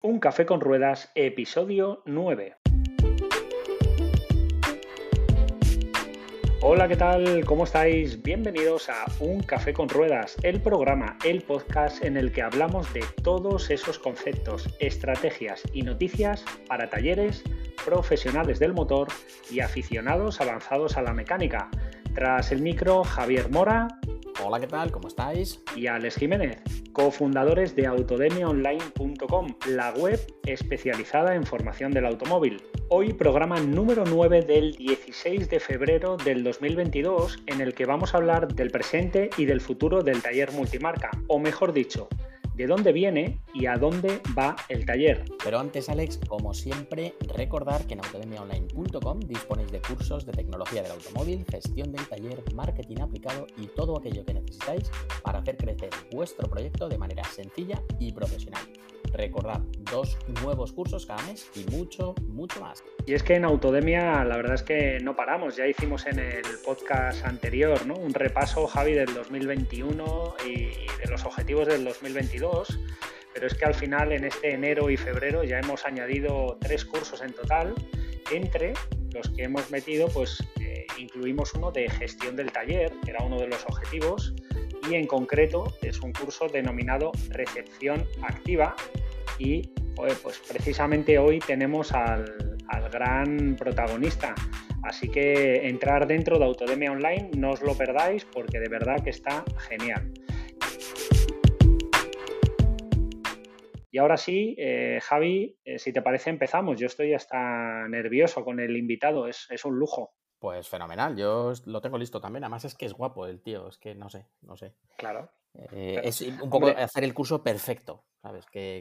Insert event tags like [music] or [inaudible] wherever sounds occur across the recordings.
Un café con ruedas, episodio 9. Hola, ¿qué tal? ¿Cómo estáis? Bienvenidos a Un Café con Ruedas, el programa, el podcast en el que hablamos de todos esos conceptos, estrategias y noticias para talleres, profesionales del motor y aficionados avanzados a la mecánica. Tras el micro, Javier Mora. Hola, ¿qué tal? ¿Cómo estáis? Y Alex Jiménez, cofundadores de autodemiaonline.com, la web especializada en formación del automóvil. Hoy programa número 9 del 16 de febrero del 2022 en el que vamos a hablar del presente y del futuro del taller multimarca, o mejor dicho, de dónde viene y a dónde va el taller. Pero antes, Alex, como siempre, recordar que en autodemiaonline.com disponéis de cursos de tecnología del automóvil, gestión del taller, marketing aplicado y todo aquello que necesitáis para hacer crecer vuestro proyecto de manera sencilla y profesional. Recordad, dos nuevos cursos cada mes y mucho, mucho más. Y es que en Autodemia la verdad es que no paramos. Ya hicimos en el podcast anterior ¿no? un repaso, Javi, del 2021 y de los objetivos del 2022. Pero es que al final en este enero y febrero ya hemos añadido tres cursos en total. Entre los que hemos metido, pues eh, incluimos uno de gestión del taller, que era uno de los objetivos, y en concreto es un curso denominado recepción activa y pues precisamente hoy tenemos al, al, gran protagonista. Así que entrar dentro de Autodemia Online no os lo perdáis porque de verdad que está genial. Y ahora sí, eh, Javi, eh, si te parece empezamos. Yo estoy hasta nervioso con el invitado, es, es un lujo. Pues fenomenal, yo lo tengo listo también. Además es que es guapo el tío, es que no sé, no sé. Claro. Eh, es un poco hacer el curso perfecto, ¿sabes? Que,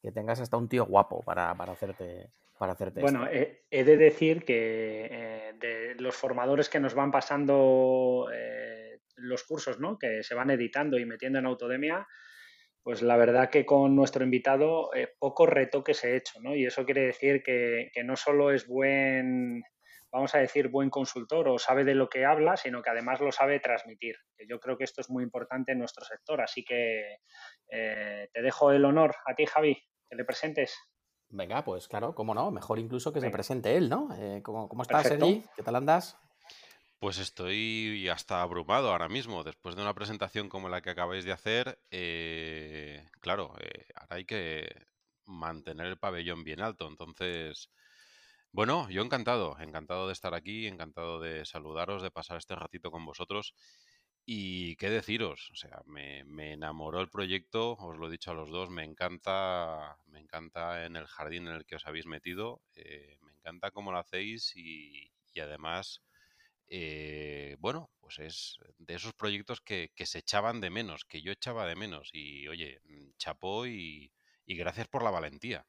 que, tengas hasta un tío guapo para, para hacerte. Para hacerte bueno, he, de decir que eh, de los formadores que nos van pasando eh, los cursos, ¿no? Que se van editando y metiendo en Autodemia, pues la verdad que con nuestro invitado pocos retoques he hecho, ¿no? Y eso quiere decir que, que no solo es buen vamos a decir, buen consultor o sabe de lo que habla, sino que además lo sabe transmitir. Yo creo que esto es muy importante en nuestro sector, así que eh, te dejo el honor a ti, Javi, que le presentes. Venga, pues claro, cómo no, mejor incluso que se presente él, ¿no? Eh, ¿cómo, estás, Sergi? ¿Qué tal andas? Pues estoy hasta abrumado ahora mismo. Después de una presentación como la que acabáis de hacer, eh, claro, ahora hay que mantener el pabellón bien alto. Entonces, bueno, yo encantado, encantado de estar aquí, encantado de saludaros, de pasar este ratito con vosotros. Y qué deciros, o sea, me, enamoró el proyecto, os lo he dicho a los dos, me encanta, me encanta en el jardín en el que os habéis metido, eh, me encanta cómo lo hacéis y, además, eh, bueno, pues es de esos proyectos que, se echaban de menos, que yo echaba de menos. Y oye, mm, chapó y, y gracias por la valentía.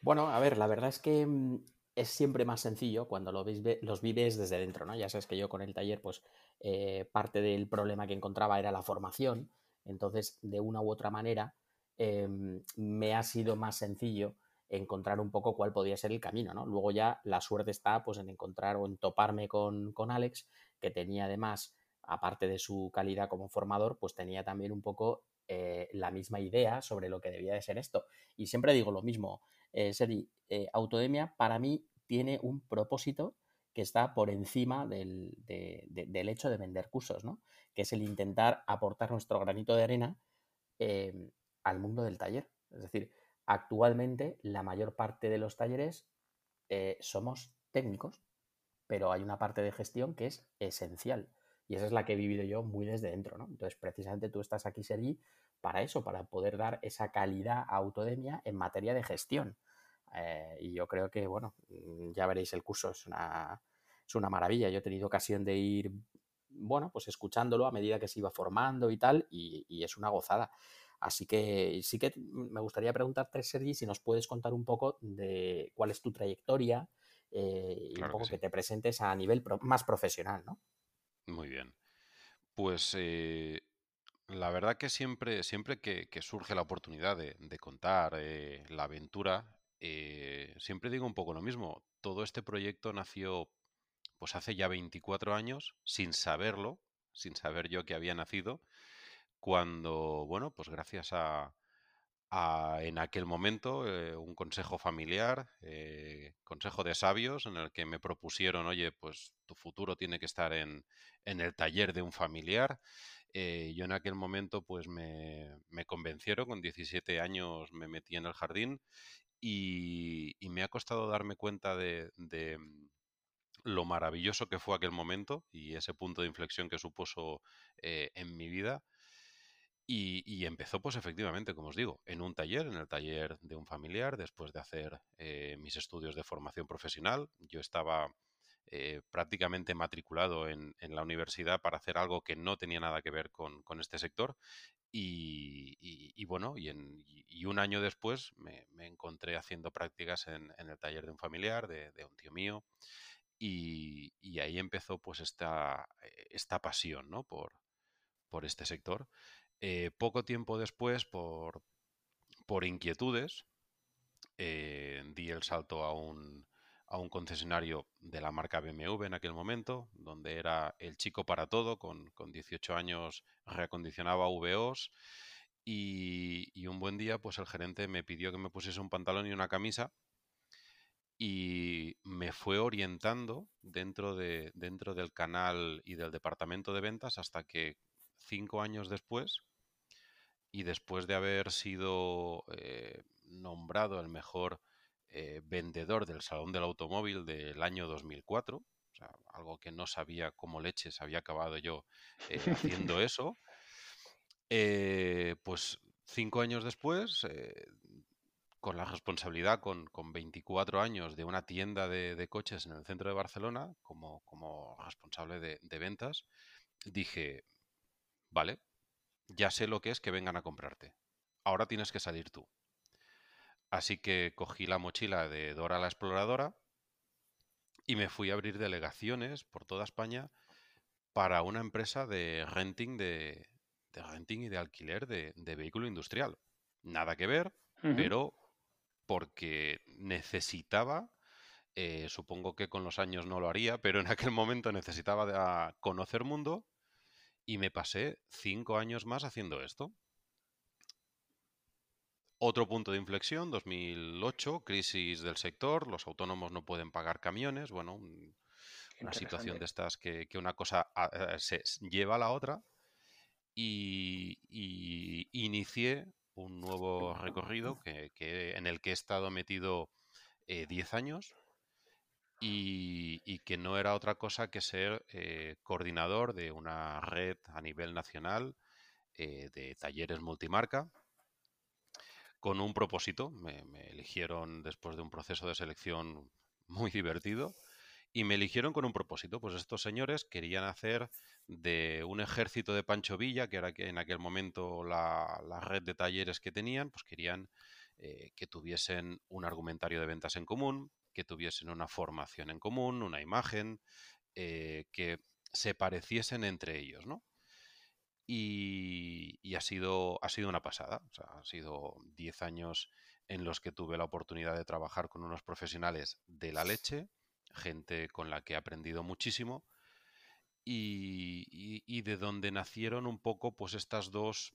Bueno, a ver, la verdad es que mm, es siempre más sencillo cuando lo los vives desde dentro, ¿no? Ya sabes que yo con el taller, pues eh, parte del problema que encontraba era la formación, entonces de una u otra manera em, me ha sido más sencillo encontrar un poco cuál podía ser el camino, ¿no? Luego ya la suerte está pues en encontrar o en toparme con, con Alex, que tenía además, aparte de su calidad como formador, pues tenía también un poco eh, la misma idea sobre lo que debía de ser esto. Y siempre digo lo mismo, eh, eh, Autodemia para mí tiene un propósito que está por encima del, hecho de vender cursos, ¿no? Que es el intentar aportar nuestro granito de arena em, al mundo del taller. Es decir, actualmente la mayor parte de los talleres eh, somos técnicos, pero hay una parte de gestión que es esencial. Y esa es la que he vivido yo muy desde dentro, ¿no? Entonces, precisamente tú estás aquí, Sergi, para eso, para poder dar esa calidad a Autodemia en materia de gestión. Eh, y yo creo que, bueno, mm, ya veréis, el curso es una, es una maravilla. Yo he tenido ocasión de ir, bueno, pues escuchándolo a medida que se iba formando y tal, y, es una gozada. Así que sí que me gustaría preguntarte, Sergi, si nos puedes contar un poco de cuál es tu trayectoria eh, y un poco que, te presentes a nivel más profesional, ¿no? Muy bien. Pues eh, la verdad que siempre, siempre que, surge la oportunidad de, contar la aventura, eh, siempre digo un poco lo mismo. Todo este proyecto nació pues hace ya 24 años, sin saberlo, sin saber yo que había nacido, cuando, bueno, pues gracias a, en aquel momento eh, un consejo familiar, eh, consejo de sabios, en el que me propusieron, oye, pues tu futuro tiene que estar en, el taller de un familiar. Yo en aquel momento pues me, convencieron, con 17 años me metí en el jardín y, me ha costado darme cuenta de, de lo maravilloso que fue aquel momento y ese punto de inflexión que supuso en mi vida y, empezó, pues efectivamente, como os digo, en un taller, en el taller de un familiar, después de hacer eh, mis estudios de formación profesional. Yo estaba eh, prácticamente matriculado en, la universidad para hacer algo que no tenía nada que ver con, este sector. Y, bueno, y, un año después me, encontré haciendo prácticas en, el taller de un familiar, de, un tío mío. Y, ahí empezó pues esta, esta pasión ¿no? por, por este sector. Eh, poco tiempo después, por, por inquietudes, eh, di el salto a un, a un, concesionario de la marca BMW en aquel momento, donde era el chico para todo, con, con 18 años reacondicionaba VOs y, un buen día pues el gerente me pidió que me pusiese un pantalón y una camisa y me fue orientando dentro, de, dentro del canal y del departamento de ventas hasta que cinco años después, y después de haber sido eh, nombrado el mejor eh, vendedor del Salón del Automóvil del año 2004, o sea, algo que no sabía cómo leches había acabado yo eh, haciendo [laughs] eso, pues cinco años después, con la responsabilidad con, con, 24 años de una tienda de, coches en el centro de Barcelona, como, como responsable de, de ventas, dije, Vale, ya sé lo que es que vengan a comprarte. Ahora tienes que salir tú. Así que cogí la mochila de Dora la Exploradora y me fui a abrir delegaciones por toda España para una empresa de renting de, renting y de alquiler de, vehículo industrial. Nada que ver, pero porque necesitaba, eh, supongo que con los años no lo haría, pero en aquel momento necesitaba conocer mundo y me pasé cinco años más haciendo esto. Otro punto de inflexión, 2008, crisis del sector, los autónomos no pueden pagar camiones, bueno, una situación de estas que, una cosa eh, se lleva a la otra y, inicié un nuevo recorrido que, en el que he estado metido 10 eh, años y, que no era otra cosa que ser eh, coordinador de una red a nivel nacional eh, de talleres multimarca con un propósito. Me, eligieron después de un proceso de selección [laughs] muy divertido y me eligieron con un propósito. Pues estos señores querían hacer de un ejército de Pancho Villa, que era en aquel momento la, red de talleres que tenían, pues querían eh, que tuviesen un argumentario de ventas en común, que tuviesen una formación en común, una imagen, eh, que se pareciesen entre ellos, ¿no? Y, ha, sido, ha sido una pasada. O sea, ha sido 10 años en los que tuve la oportunidad de trabajar con unos profesionales de la leche, gente con la que he aprendido muchísimo, y, de donde nacieron un poco pues estas dos,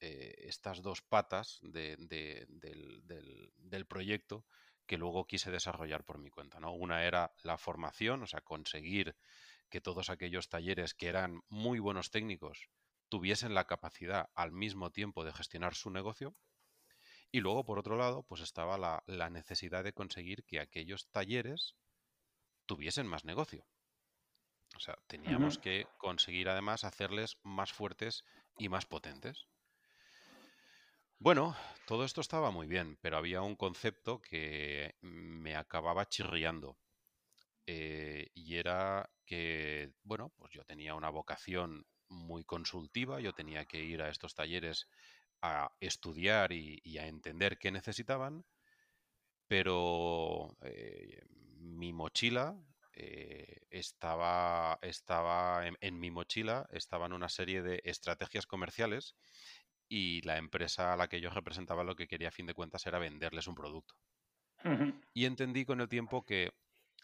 eh, estas dos patas del, del, proyecto que luego quise desarrollar por mi cuenta. ¿no? Una era la formación, o sea, conseguir que todos aquellos talleres que eran muy buenos técnicos tuviesen la capacidad al mismo tiempo de gestionar su negocio. Y luego, por otro lado, pues estaba la, necesidad de conseguir que aquellos talleres tuviesen más negocio. O sea, teníamos que conseguir además hacerles más fuertes y más potentes. Bueno, todo esto estaba muy bien, pero había un concepto que me acababa chirriando. Eh, y era que, bueno, pues yo tenía una vocación muy consultiva, yo tenía que ir a estos talleres a estudiar y, a entender qué necesitaban, pero eh, mi mochila eh, estaba, estaba en, en, mi mochila estaban una serie de estrategias comerciales y la empresa a la que yo representaba lo que quería a fin de cuentas era venderles un producto. Y entendí con el tiempo que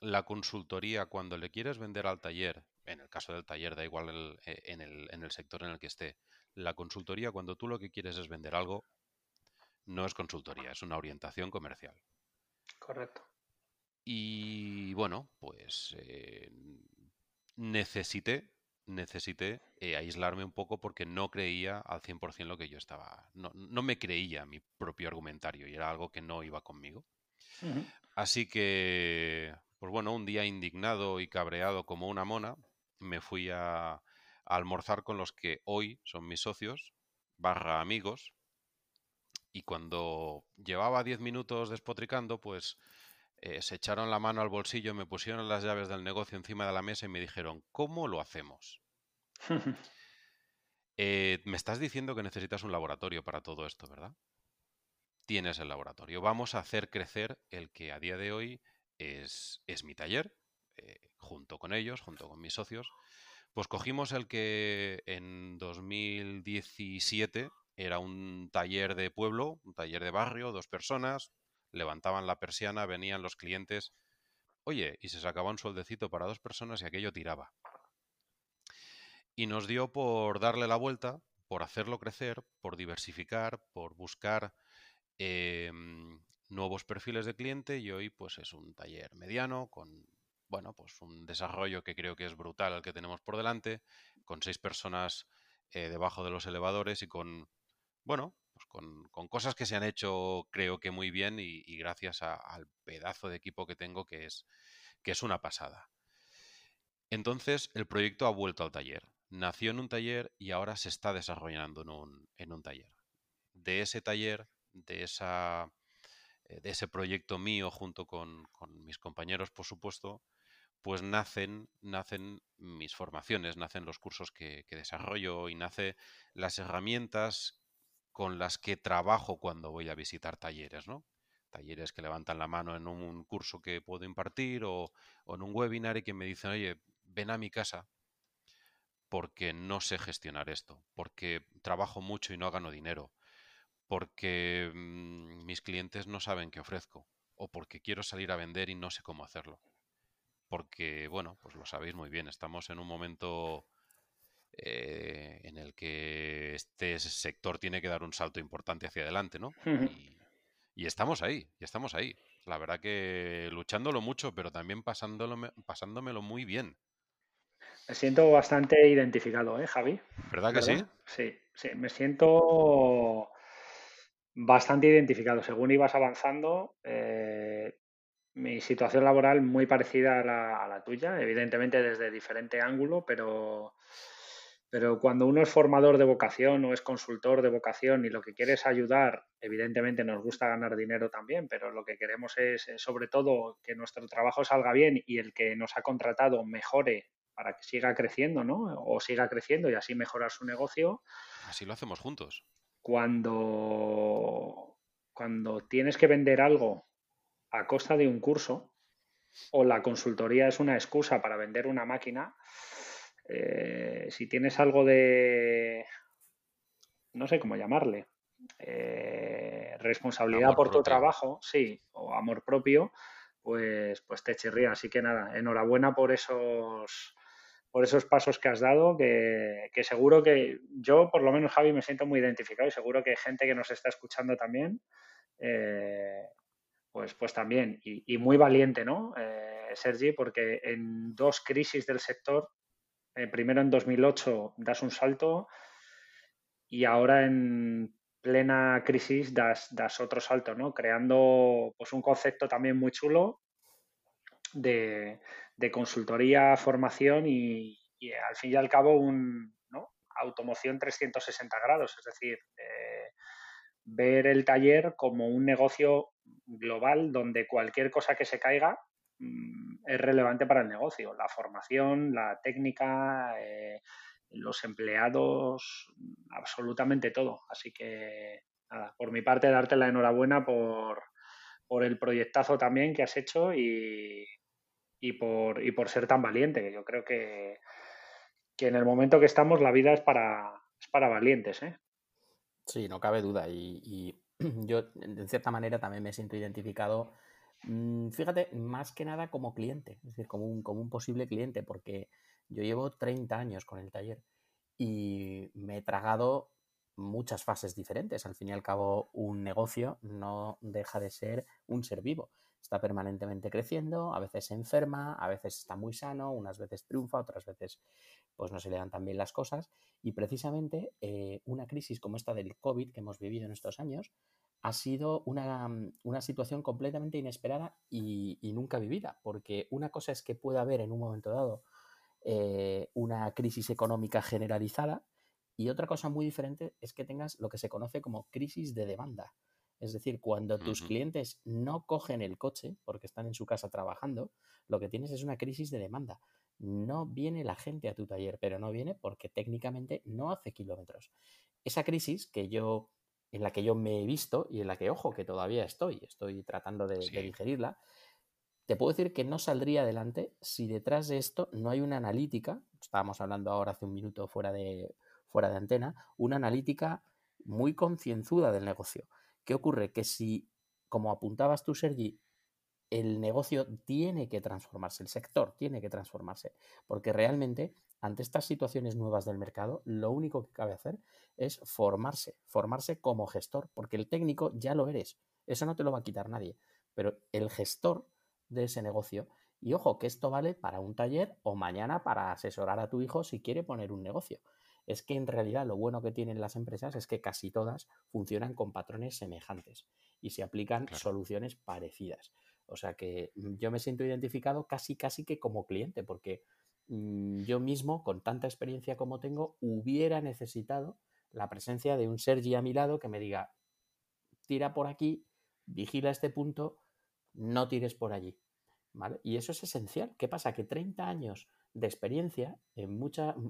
la consultoría, cuando le quieres vender al taller, en el caso del taller, da igual eh, en, el, en el sector en el que esté, la consultoría, cuando tú lo que quieres es vender algo, no es consultoría, es una orientación comercial. Correcto. Y bueno, pues eh, necesité, necesité eh, aislarme un poco porque no creía al 100% lo que yo estaba, no, no, me creía mi propio argumentario y era algo que no iba conmigo. Así que, pues bueno, un día indignado y cabreado como una mona, me fui a, a almorzar con los que hoy son mis socios, barra amigos, y cuando llevaba 10 minutos despotricando, pues eh, se echaron la mano al bolsillo, me pusieron las llaves del negocio encima de la mesa y me dijeron, ¿cómo lo hacemos? [laughs] Eh, me estás diciendo que necesitas un laboratorio para todo esto, ¿verdad? Tienes el laboratorio. Vamos a hacer crecer el que a día de hoy es, es mi taller, eh, junto con ellos, junto con mis socios. Pues cogimos el que en 2017 era un taller de pueblo, un taller de barrio, dos personas, levantaban la persiana, venían los clientes, oye, y se sacaba un sueldecito para dos personas y aquello tiraba. Y nos dio por darle la vuelta, por hacerlo crecer, por diversificar, por buscar em, nuevos perfiles de cliente y hoy pues es un taller mediano con bueno pues un desarrollo que creo que es brutal el que tenemos por delante con seis personas eh, debajo de los elevadores y con bueno, pues con, cosas que se han hecho creo que muy bien y, gracias al pedazo de equipo que tengo que es, que es una pasada. Entonces el proyecto ha vuelto al taller. Nació en un taller y ahora se está desarrollando en un, en un taller. De ese taller, de, esa, eh, de ese proyecto mío junto con, con mis compañeros, por supuesto, pues nacen, nacen mis formaciones, nacen los cursos que, desarrollo y nace las herramientas con las que trabajo cuando voy a visitar talleres, ¿no? Talleres que levantan la mano en un curso que puedo impartir o, en un webinar y que me dicen, oye, ven a mi casa porque no sé gestionar esto, porque trabajo mucho y no gano dinero, porque mm, mis clientes no saben qué ofrezco, o porque quiero salir a vender y no sé cómo hacerlo. Porque, bueno, pues lo sabéis muy bien, estamos en un momento eh, en el que este sector tiene que dar un salto importante hacia adelante, ¿no? y, estamos ahí, y estamos ahí. La verdad que luchándolo mucho, pero también pasándolo, pasándomelo muy bien. Me siento bastante identificado, ¿eh, Javi? ¿Verdad que sí? Sí, sí, me siento bastante identificado. Según ibas avanzando, eh, mi situación laboral muy parecida a la, a la, tuya, evidentemente desde diferente ángulo, pero pero cuando uno es formador de vocación o es consultor de vocación y lo que quiere es ayudar, evidentemente nos gusta ganar dinero también, pero lo que queremos es eh, sobre todo que nuestro trabajo salga bien y el que nos ha contratado mejore para que siga creciendo, ¿no? O siga creciendo y así mejorar su negocio. Así lo hacemos juntos. Cuando, cuando tienes que vender algo a costa de un curso o la consultoría es una excusa para vender una máquina, eh, si tienes algo de, no sé cómo llamarle, eh, responsabilidad por tu trabajo, sí, o amor propio, pues, pues te chirría. Así que nada, enhorabuena por esos por esos pasos que has dado, que, seguro que yo, por lo menos Javi, me siento muy identificado y seguro que hay gente que nos está escuchando también, eh, pues, pues también, y, muy valiente, ¿no? Sergi, porque en dos crisis del sector eh, primero en 2008 das un salto y ahora en plena crisis das, das otro salto, ¿no? Creando pues, un concepto también muy chulo de, consultoría, formación y, al fin y al cabo un automoción 360 grados, es decir, eh, ver el taller como un negocio global donde cualquier cosa que se caiga Mm, es relevante para el negocio. La formación, la técnica, eh, los empleados, absolutamente todo. Así que, nada, por mi parte, darte la enhorabuena por, por el proyectazo también que has hecho y, y, por, y por ser tan valiente, yo creo que, que en el momento que estamos la vida es para, es para valientes. ¿eh? Sí, no cabe duda. Y [clears throat] yo, en cierta manera, también me siento identificado Mm, fíjate, más que nada como cliente, es decir, como un, como un posible cliente, porque yo llevo 30 años con el taller y me he tragado muchas fases diferentes. Al fin y al cabo, un negocio no deja de ser un ser vivo. Está permanentemente creciendo, a veces se enferma, a veces está muy sano, unas veces triunfa, otras veces pues no se le dan tan bien las cosas. Y precisamente eh, una crisis como esta del COVID que hemos vivido en estos años ha sido una, situación completamente inesperada y, nunca vivida, porque una cosa es que pueda haber en un momento dado eh, una crisis económica generalizada y otra cosa muy diferente es que tengas lo que se conoce como crisis de demanda. Es decir, cuando tus clientes no cogen el coche porque están en su casa trabajando, lo que tienes es una crisis de demanda. No viene la gente a tu taller, pero no viene porque técnicamente no hace kilómetros. Esa crisis que yo, en la que yo me he visto y en la que, ojo, que todavía estoy, estoy tratando de, de digerirla, te puedo decir que no saldría adelante si detrás de esto no hay una analítica, estábamos hablando ahora hace un minuto fuera de, fuera de antena, una analítica muy concienzuda del negocio. ¿Qué ocurre? Que si, como apuntabas tú, Sergi, el negocio tiene que transformarse, el sector tiene que transformarse, porque realmente ante estas situaciones nuevas del mercado, lo único que cabe hacer es formarse, formarse como gestor, porque el técnico ya lo eres, eso no te lo va a quitar nadie, pero el gestor de ese negocio, y ojo, que esto vale para un taller o mañana para asesorar a tu hijo si quiere poner un negocio es que en realidad lo bueno que tienen las empresas es que casi todas funcionan con patrones semejantes y se aplican soluciones parecidas. O sea que mm, yo me siento identificado casi, casi que como cliente, porque mm, yo mismo, con tanta experiencia como tengo, hubiera necesitado la presencia de un Sergi a mi lado que me diga, tira por aquí, vigila este punto, no tires por allí. Y eso es esencial. ¿Qué pasa? Que 30 años de experiencia, en,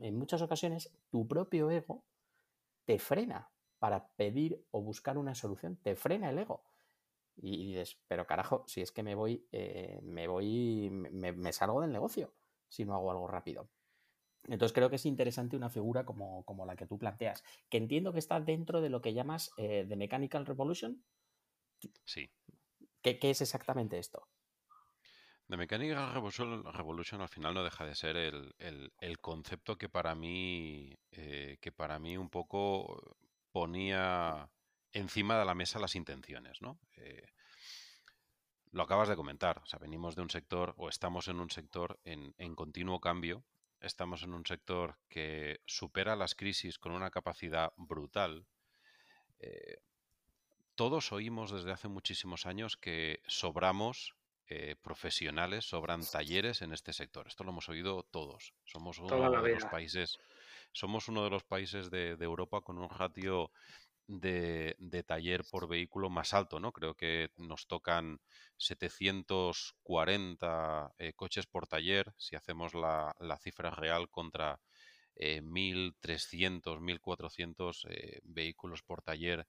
en muchas ocasiones tu propio ego te frena para pedir o buscar una solución, te frena el ego. Y dices, pero carajo, si es que me voy, eh, me voy, me, salgo del negocio si no hago algo rápido. Entonces creo que es interesante una figura como, la que tú planteas, que entiendo que está dentro de lo que llamas eh, de Mechanical Revolution. Sí. ¿Qué, es exactamente esto? The Mechanical Revolution, al final no deja de ser el, concepto que para mí, eh, que para mí un poco ponía encima de la mesa las intenciones, ¿no? Eh, lo acabas de comentar, o sea, venimos de un sector o estamos en un sector en, continuo cambio, estamos en un sector que supera las crisis con una capacidad brutal. Eh, todos oímos desde hace muchísimos años que sobramos eh, profesionales, sobran talleres en este sector. Esto lo hemos oído todos. Somos uno de los países, somos uno de los países de, Europa con un ratio de, taller por vehículo más alto, ¿no? Creo que nos tocan 740 eh, coches por taller si hacemos la, cifra real contra 1.300, eh, 1.400 vehículos por taller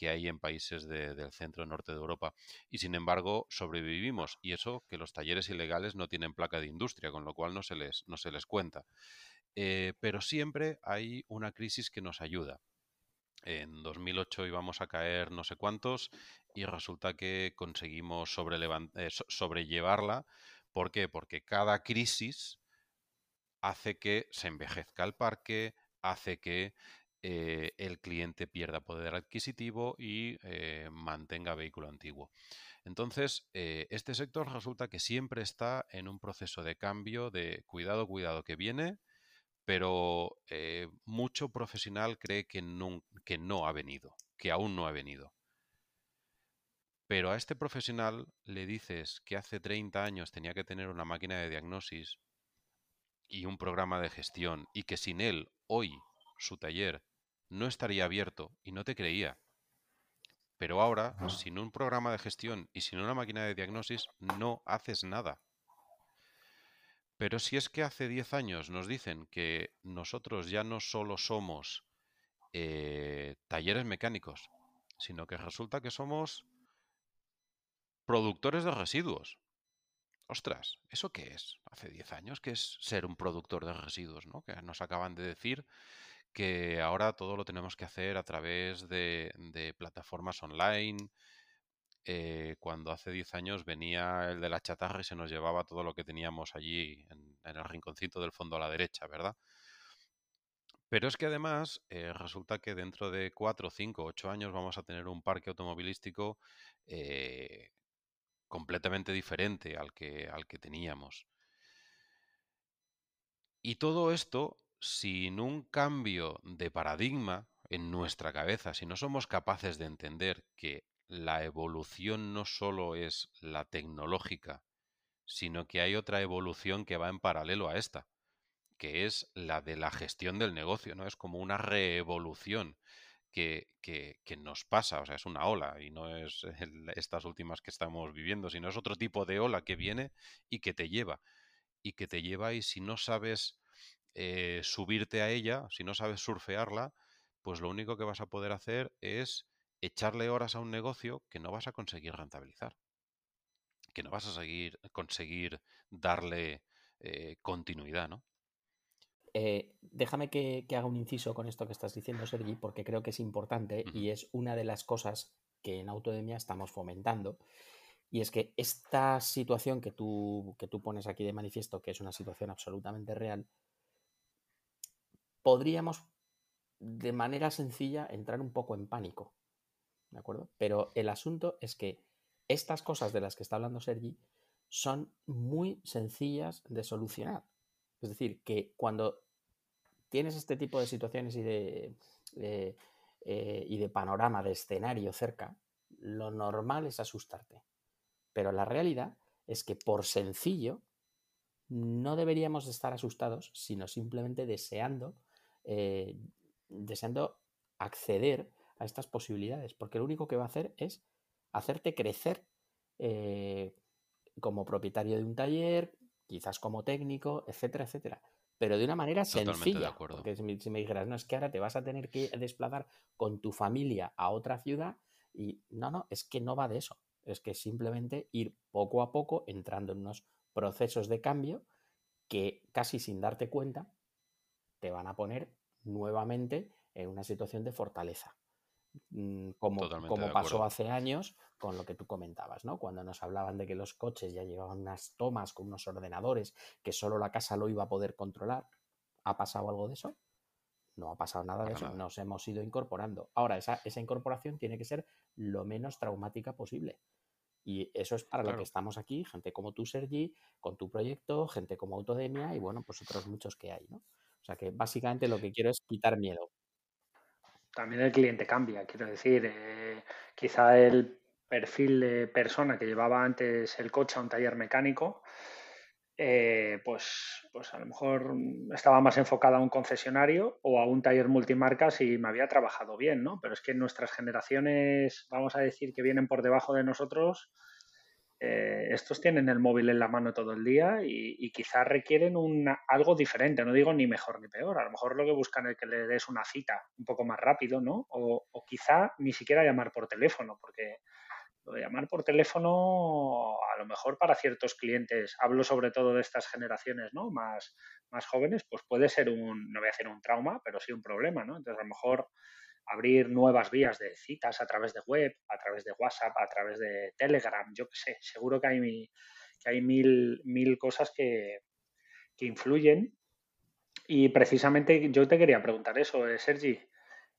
que hay en países del centro norte de Europa. Y sin embargo, sobrevivimos. Y eso que los talleres ilegales no tienen placa de industria, con lo cual no se les, no se les cuenta. Eh, pero siempre hay una crisis que nos ayuda. En 2008 íbamos a caer no sé cuántos y resulta que conseguimos eh, sobrellevarla. ¿Por qué? Porque cada crisis hace que se envejezca el parque, hace que eh, el cliente pierda poder adquisitivo y eh, mantenga vehículo antiguo. Entonces, este sector resulta que siempre está en un proceso de cambio, de cuidado, cuidado que viene, pero mucho profesional cree que no, que no ha venido, que aún no ha venido. Pero a este profesional le dices que hace 30 años tenía que tener una máquina de diagnosis y un programa de gestión y que sin él hoy su taller no estaría abierto y no te creía. Pero ahora, sin un programa de gestión y sin una máquina de diagnosis, no haces nada. Pero si es que hace 10 años nos dicen que nosotros ya no solo somos eh, talleres mecánicos, sino que resulta que somos productores de residuos. Ostras, ¿eso qué es? Hace 10 años, ¿qué es ser un productor de residuos? ¿no? Que nos acaban de decir que ahora todo lo tenemos que hacer a través de, plataformas online. Eh, cuando hace 10 años venía el de la chatarra y se nos llevaba todo lo que teníamos allí en, el rinconcito del fondo a la derecha, ¿verdad? Pero es que además eh, resulta que dentro de cuatro, cinco, ocho años vamos a tener un parque automovilístico eh, completamente diferente al que, al que teníamos. Y todo esto sin un cambio de paradigma en nuestra cabeza, si no somos capaces de entender que la evolución no solo es la tecnológica, sino que hay otra evolución que va en paralelo a esta que es la de la gestión del negocio, ¿no? Es como una reevolución que, nos pasa, o sea, es una ola y no es [laughs] estas últimas que estamos viviendo, sino es otro tipo de ola que viene y que te lleva, y que te lleva y si no sabes eh, subirte a ella, si no sabes surfearla, pues lo único que vas a poder hacer es echarle horas a un negocio que no vas a conseguir rentabilizar, que no vas a seguir, conseguir darle eh, continuidad, ¿no? Eh, déjame que, haga un inciso con esto que estás diciendo, Sergi, porque creo que es importante y es una de las cosas que en Autodemia estamos fomentando. Y es que esta situación que tú, que tú pones aquí de manifiesto, que es una situación absolutamente real, podríamos de manera sencilla entrar un poco en pánico. ¿De acuerdo? Pero el asunto es que estas cosas de las que está hablando Sergi son muy sencillas de solucionar. Es decir, que cuando tienes este tipo de situaciones y de, eh, y de panorama, de escenario cerca, lo normal es asustarte. Pero la realidad es que por sencillo no deberíamos estar asustados, sino simplemente deseando, eh, deseando acceder a estas posibilidades, porque lo único que va a hacer es hacerte crecer eh, como propietario de un taller, quizás como técnico, etcétera, etcétera. Pero de una manera sencilla. Porque si me, dijeras, no, es que ahora te vas a tener que desplazar con tu familia a otra ciudad y no, no, es que no va de eso. Es que simplemente ir poco a poco entrando en unos procesos de cambio que casi sin darte cuenta te van a poner nuevamente en una situación de fortaleza. Mm, como, como pasó hace años con lo que tú comentabas, ¿no? Cuando nos hablaban de que los coches ya llevaban unas tomas con unos ordenadores que solo la casa lo iba a poder controlar. ¿Ha pasado algo de eso? No ha pasado nada de eso, nos hemos ido incorporando. Ahora, esa, esa, incorporación tiene que ser lo menos traumática posible. Y eso es para lo que estamos aquí, gente como tú, Sergi, con tu proyecto, gente como Autodemia y bueno, pues otros muchos que hay, ¿no? O sea que básicamente lo que quiero es quitar miedo también el cliente cambia, quiero decir, eh, quizá el perfil de persona que llevaba antes el coche a un taller mecánico, eh, pues, pues a lo mejor estaba más enfocada a un concesionario o a un taller multimarcas y me había trabajado bien, ¿no? Pero es que nuestras generaciones, vamos a decir que vienen por debajo de nosotros, eh, estos tienen el móvil en la mano todo el día y, quizás requieren algo diferente, no digo ni mejor ni peor, a lo mejor lo que buscan es que le des una cita un poco más rápido, ¿no? O, quizá ni siquiera llamar por teléfono, porque lo de llamar por teléfono, a lo mejor para ciertos clientes, hablo sobre todo de estas generaciones, ¿no? Más, más jóvenes, pues puede ser un, no voy a un trauma, pero sí un problema, ¿no? Entonces a lo mejor abrir nuevas vías de citas a través de web, a través de WhatsApp, a través de Telegram, yo qué sé, seguro que hay, que hay mil, mil cosas que, influyen. Y precisamente yo te quería preguntar eso, eh, Sergi,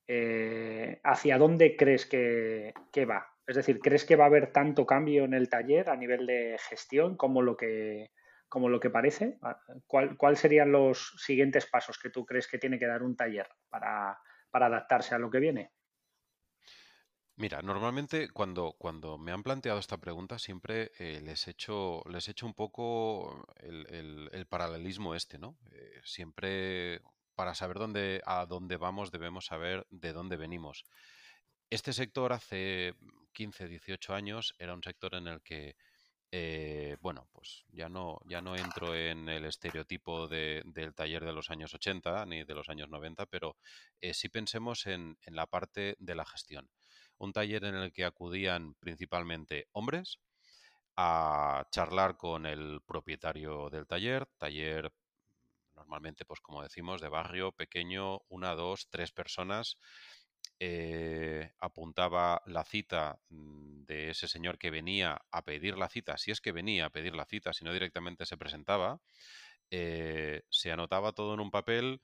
eh, ¿hacia dónde crees que, va? Es decir, ¿crees que va a haber tanto cambio en el taller a nivel de gestión como lo que, como lo que parece? ¿Cuáles serían los siguientes pasos que tú crees que tiene que dar un taller para, para adaptarse a lo que viene? Mira, normalmente cuando, cuando me han planteado esta pregunta siempre eh, les, he hecho, les un poco el, paralelismo este, ¿no? Eh, siempre para saber dónde, a dónde vamos debemos saber de dónde venimos. Este sector hace 15, 18 años era un sector en el que eh, bueno, pues ya no, ya no entro en el estereotipo del taller de los años 80 ni de los años 90, pero eh, sí pensemos en, la parte de la gestión. Un taller en el que acudían principalmente hombres a charlar con el propietario del taller, taller normalmente, pues como decimos, de barrio pequeño, una, dos, tres personas eh, apuntaba la cita mm, de ese señor que venía a pedir la cita, si es que venía a pedir la cita, si no directamente se presentaba, eh, se anotaba todo en un papel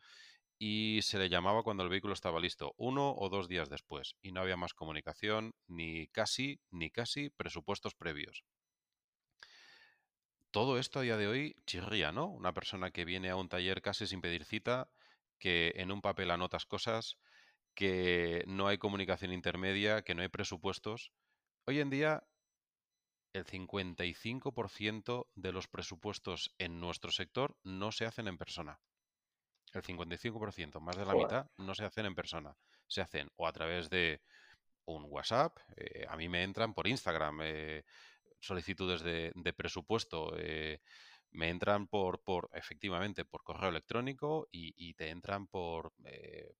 y se le llamaba cuando el vehículo estaba listo, uno o dos días después, y no había más comunicación, ni casi, ni casi presupuestos previos. Todo esto a día de hoy chirría, ¿no? Una persona que viene a un taller casi sin pedir cita, que en un papel anotas cosas, que no hay comunicación intermedia, que no hay presupuestos. Hoy en día, el 55% de los presupuestos en nuestro sector no se hacen en persona. El 55%, más de la mitad, no se hacen en persona. Se hacen o a través de un WhatsApp, eh, a mí me entran por Instagram eh, solicitudes de, presupuesto, eh, me entran por, por, efectivamente, por correo electrónico y, te entran por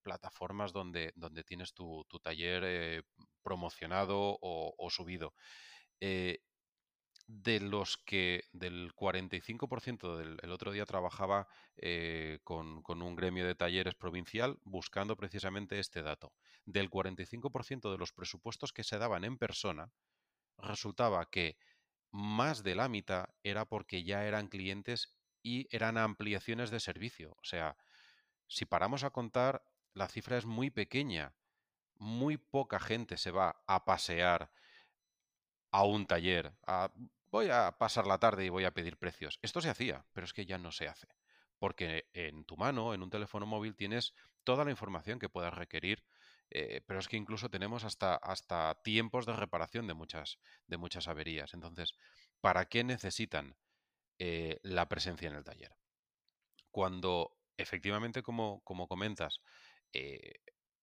plataformas donde, donde tienes tu, taller promocionado o, subido de los que del 45% del el otro día trabajaba eh, con, un gremio de talleres provincial buscando precisamente este dato. Del 45% de los presupuestos que se daban en persona, resultaba que más de la mitad era porque ya eran clientes y eran ampliaciones de servicio. O sea, si paramos a contar, la cifra es muy pequeña. Muy poca gente se va a pasear a un taller, a voy a pasar la tarde y voy a pedir precios. Esto se hacía, pero es que ya no se hace. Porque en tu mano, en un teléfono móvil, tienes toda la información que puedas requerir, eh, pero es que incluso tenemos hasta, hasta tiempos de reparación de muchas, de muchas averías. Entonces, ¿para qué necesitan eh, la presencia en el taller? Cuando efectivamente, como, como comentas, eh,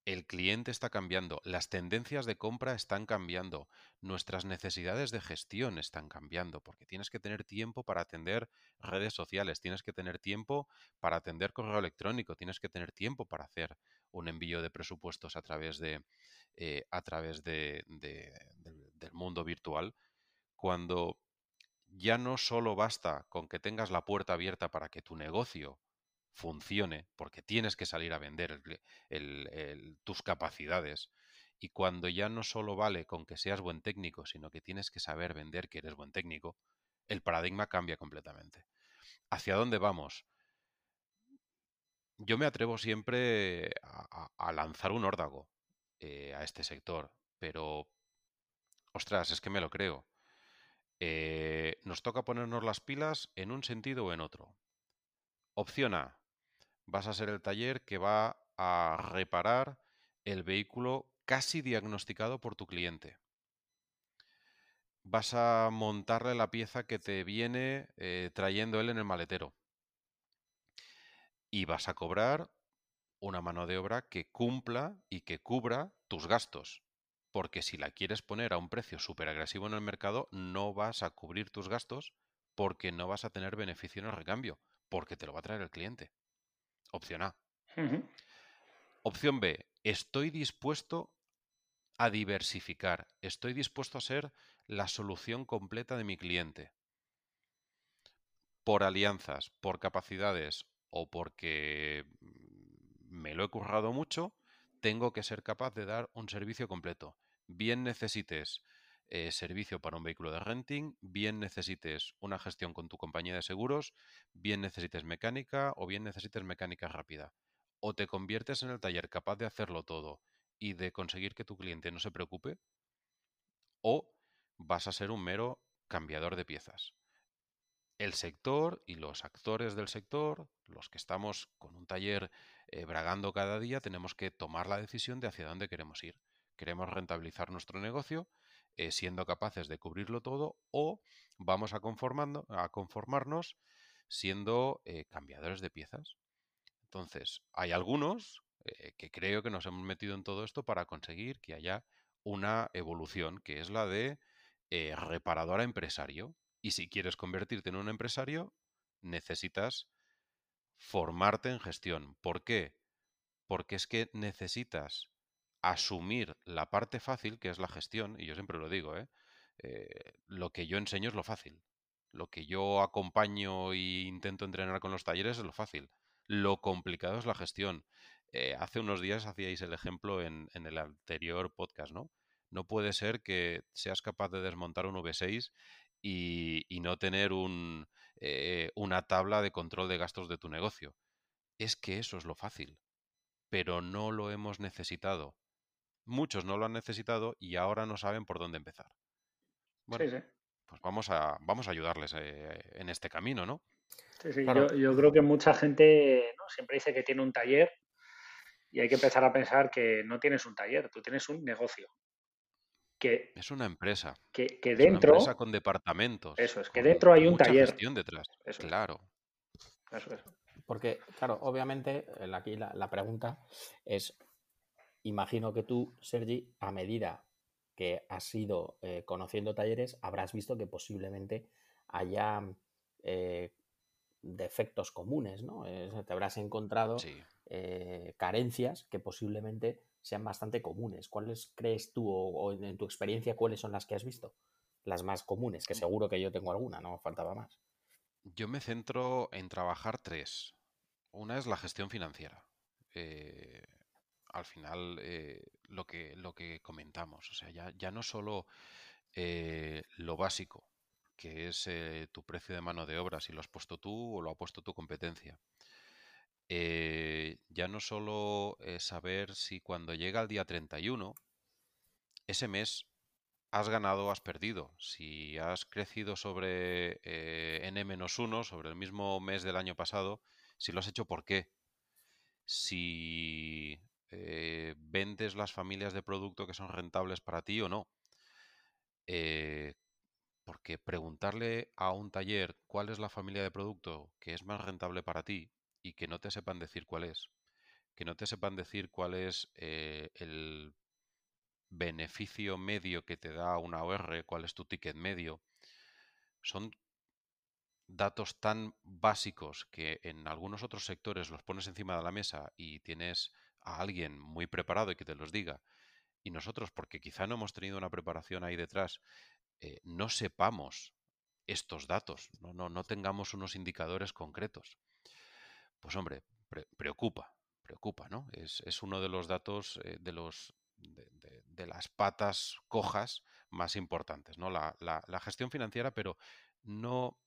el cliente está cambiando, las tendencias de compra están cambiando, nuestras necesidades de gestión están cambiando, porque tienes que tener tiempo para atender redes sociales, tienes que tener tiempo para atender correo electrónico, tienes que tener tiempo para hacer un envío de presupuestos a través de eh, a través de, del mundo virtual. Cuando ya no solo basta con que tengas la puerta abierta para que tu negocio funcione, porque tienes que salir a vender tus capacidades. Y cuando ya no solo vale con que seas buen técnico, sino que tienes que saber vender que eres buen técnico, el paradigma cambia completamente. ¿Hacia dónde vamos? Yo me atrevo siempre a, lanzar un órdago eh, a este sector, pero, ostras, es que me lo creo. Eh, nos toca ponernos las pilas en un sentido o en otro. Opción A, vas a ser el taller que va a reparar el vehículo casi diagnosticado por tu cliente. Vas a montarle la pieza que te viene eh, trayendo él en el maletero. Y vas a cobrar una mano de obra que cumpla y que cubra tus gastos. Porque si la quieres poner a un precio súper agresivo en el mercado, no vas a cubrir tus gastos porque no vas a tener beneficio en el recambio, porque te lo va a traer el cliente. Opción A. Opción B. Estoy dispuesto a diversificar. Estoy dispuesto a ser la solución completa de mi cliente. Por alianzas, por capacidades o porque me lo he currado mucho, tengo que ser capaz de dar un servicio completo. Bien necesites eh, servicio para un vehículo de renting, bien necesites una gestión con tu compañía de seguros, bien necesites mecánica o bien necesites mecánica rápida. O te conviertes en el taller capaz de hacerlo todo y de conseguir que tu cliente no se preocupe, o vas a ser un mero cambiador de piezas. El sector y los actores del sector, los que estamos con un taller eh, bragando cada día, tenemos que tomar la decisión de hacia dónde queremos ir. Queremos rentabilizar nuestro negocio eh, siendo capaces de cubrirlo todo o vamos a, conformando, a conformarnos siendo eh, cambiadores de piezas. Entonces, hay algunos eh, que creo que nos hemos metido en todo esto para conseguir que haya una evolución, que es la de reparador a empresario. Y si quieres convertirte en un empresario, necesitas formarte en gestión. ¿Por qué? Porque es que necesitas asumir la parte fácil, que es la gestión, y yo siempre lo digo, ¿eh? Eh, lo que yo enseño es lo fácil. Lo que yo acompaño e intento entrenar con los talleres es lo fácil. Lo complicado es la gestión. Eh, hace unos días hacíais el ejemplo en, el anterior podcast, ¿no? No puede ser que seas capaz de desmontar un V6 y, no tener un, una tabla de control de gastos de tu negocio. Es que eso es lo fácil. pero no lo hemos necesitado. Muchos no lo han necesitado y ahora no saben por dónde empezar. Bueno, sí, sí. pues vamos a, vamos a ayudarles eh, en este camino, ¿no? Sí, sí. Yo, yo, creo que mucha gente ¿no? siempre dice que tiene un taller y hay que empezar a pensar que no tienes un taller, tú tienes un negocio. Que, es una empresa. Que, que dentro. una empresa con departamentos. Eso es, que dentro hay un mucha taller. gestión detrás. Eso es. claro. Eso es. Porque, claro, obviamente, aquí la, la pregunta es, imagino que tú, Sergi, a medida que has ido eh, conociendo talleres, habrás visto que posiblemente haya eh, defectos comunes, ¿no? Eh, te habrás encontrado Sí. carencias que posiblemente sean bastante comunes. ¿Cuáles crees tú o, o en, en tu experiencia cuáles son las que has visto? Las más comunes, que seguro que yo tengo alguna, no faltaba más. Yo me centro en trabajar tres. Una es la gestión financiera. Eh, al final, eh, lo que, lo que comentamos, o sea, ya, ya no solo eh, lo básico, que es eh, tu precio de mano de obra, si lo has puesto tú o lo ha puesto tu competencia. Ya no solo saber si cuando llega el día 31, ese mes has ganado o has perdido. Si has crecido sobre eh, N-1, sobre el mismo mes del año pasado, si lo has hecho, ¿por qué? Si eh, vendes las familias de producto que son rentables para ti o no. Eh, porque preguntarle a un taller cuál es la familia de producto que es más rentable para ti y que no te sepan decir cuál es, que no te sepan decir cuál es eh, el beneficio medio que te da una OR, cuál es tu ticket medio, son datos tan básicos que en algunos otros sectores los pones encima de la mesa y tienes a alguien muy preparado y que te los diga. Y nosotros, porque quizá no hemos tenido una preparación ahí detrás, eh, no sepamos estos datos, no, no, no tengamos unos indicadores concretos. Pues hombre, pre- preocupa, preocupa, ¿no? Es, es uno de los datos, eh, de los de, las patas cojas más importantes, ¿no? La- la gestión financiera, pero no,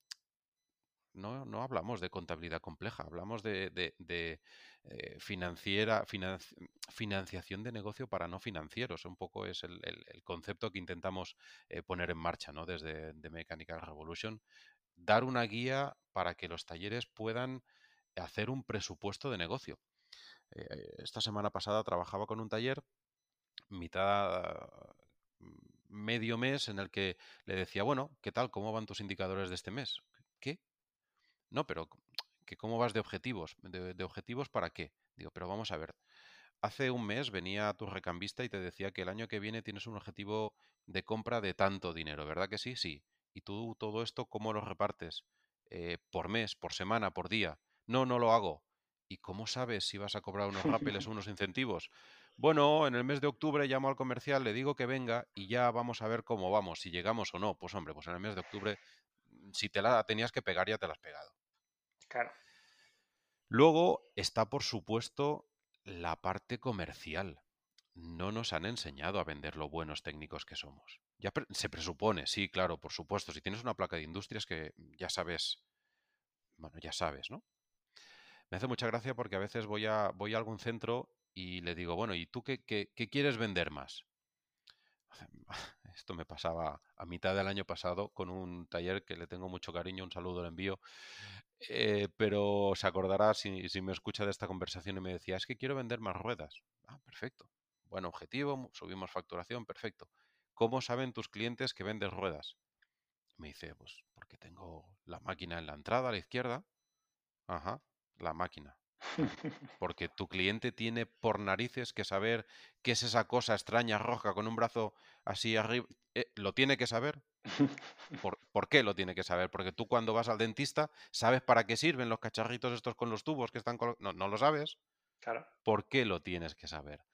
no, no hablamos de contabilidad compleja, hablamos de, de- eh, financiera, financi- financiación de negocio para no financieros. Un poco es el, el- concepto que intentamos eh, poner en marcha, ¿no? Desde de Mechanical Revolution. Dar una guía para que los talleres puedan hacer un presupuesto de negocio. Eh, esta semana pasada trabajaba con un taller mitad medio mes en el que le decía, bueno, ¿qué tal? ¿Cómo van tus indicadores de este mes? ¿Qué? No, pero que cómo vas de objetivos. ¿De, de objetivos para qué? Digo, pero vamos a ver. Hace un mes venía tu recambista y te decía que el año que viene tienes un objetivo de compra de tanto dinero, ¿verdad que sí? Sí. ¿Y tú todo esto cómo lo repartes? Eh, ¿Por mes, por semana, por día? No, no lo hago. ¿Y cómo sabes si vas a cobrar unos rápeles o [laughs] unos incentivos? Bueno, en el mes de octubre llamo al comercial, le digo que venga y ya vamos a ver cómo vamos, si llegamos o no. Pues hombre, pues en el mes de octubre, si te la tenías que pegar, ya te la has pegado. Claro. Luego está, por supuesto, la parte comercial. No nos han enseñado a vender lo buenos técnicos que somos. Ya pre- se presupone, sí, claro, por supuesto. Si tienes una placa de industrias que ya sabes, bueno, ya sabes, ¿no? Me hace mucha gracia porque a veces voy a, voy a algún centro y le digo, bueno, ¿y tú qué, qué- qué quieres vender más? [laughs] Esto me pasaba a mitad del año pasado con un taller que le tengo mucho cariño, un saludo le envío, eh, pero se acordará si, si me escucha de esta conversación y me decía, es que quiero vender más ruedas. Ah, perfecto. Buen objetivo, subimos facturación, perfecto. ¿Cómo saben tus clientes que vendes ruedas? Me dice, pues porque tengo la máquina en la entrada a la izquierda. Ajá, la máquina. [laughs] Porque tu cliente tiene por narices que saber qué es esa cosa extraña roja con un brazo así arriba. Eh, ¿Lo tiene que saber? [laughs] ¿Por, por qué lo tiene que saber? Porque tú cuando vas al dentista sabes para qué sirven los cacharritos estos con los tubos que están... colo- No, no lo sabes. Claro. ¿Por qué lo tienes que saber?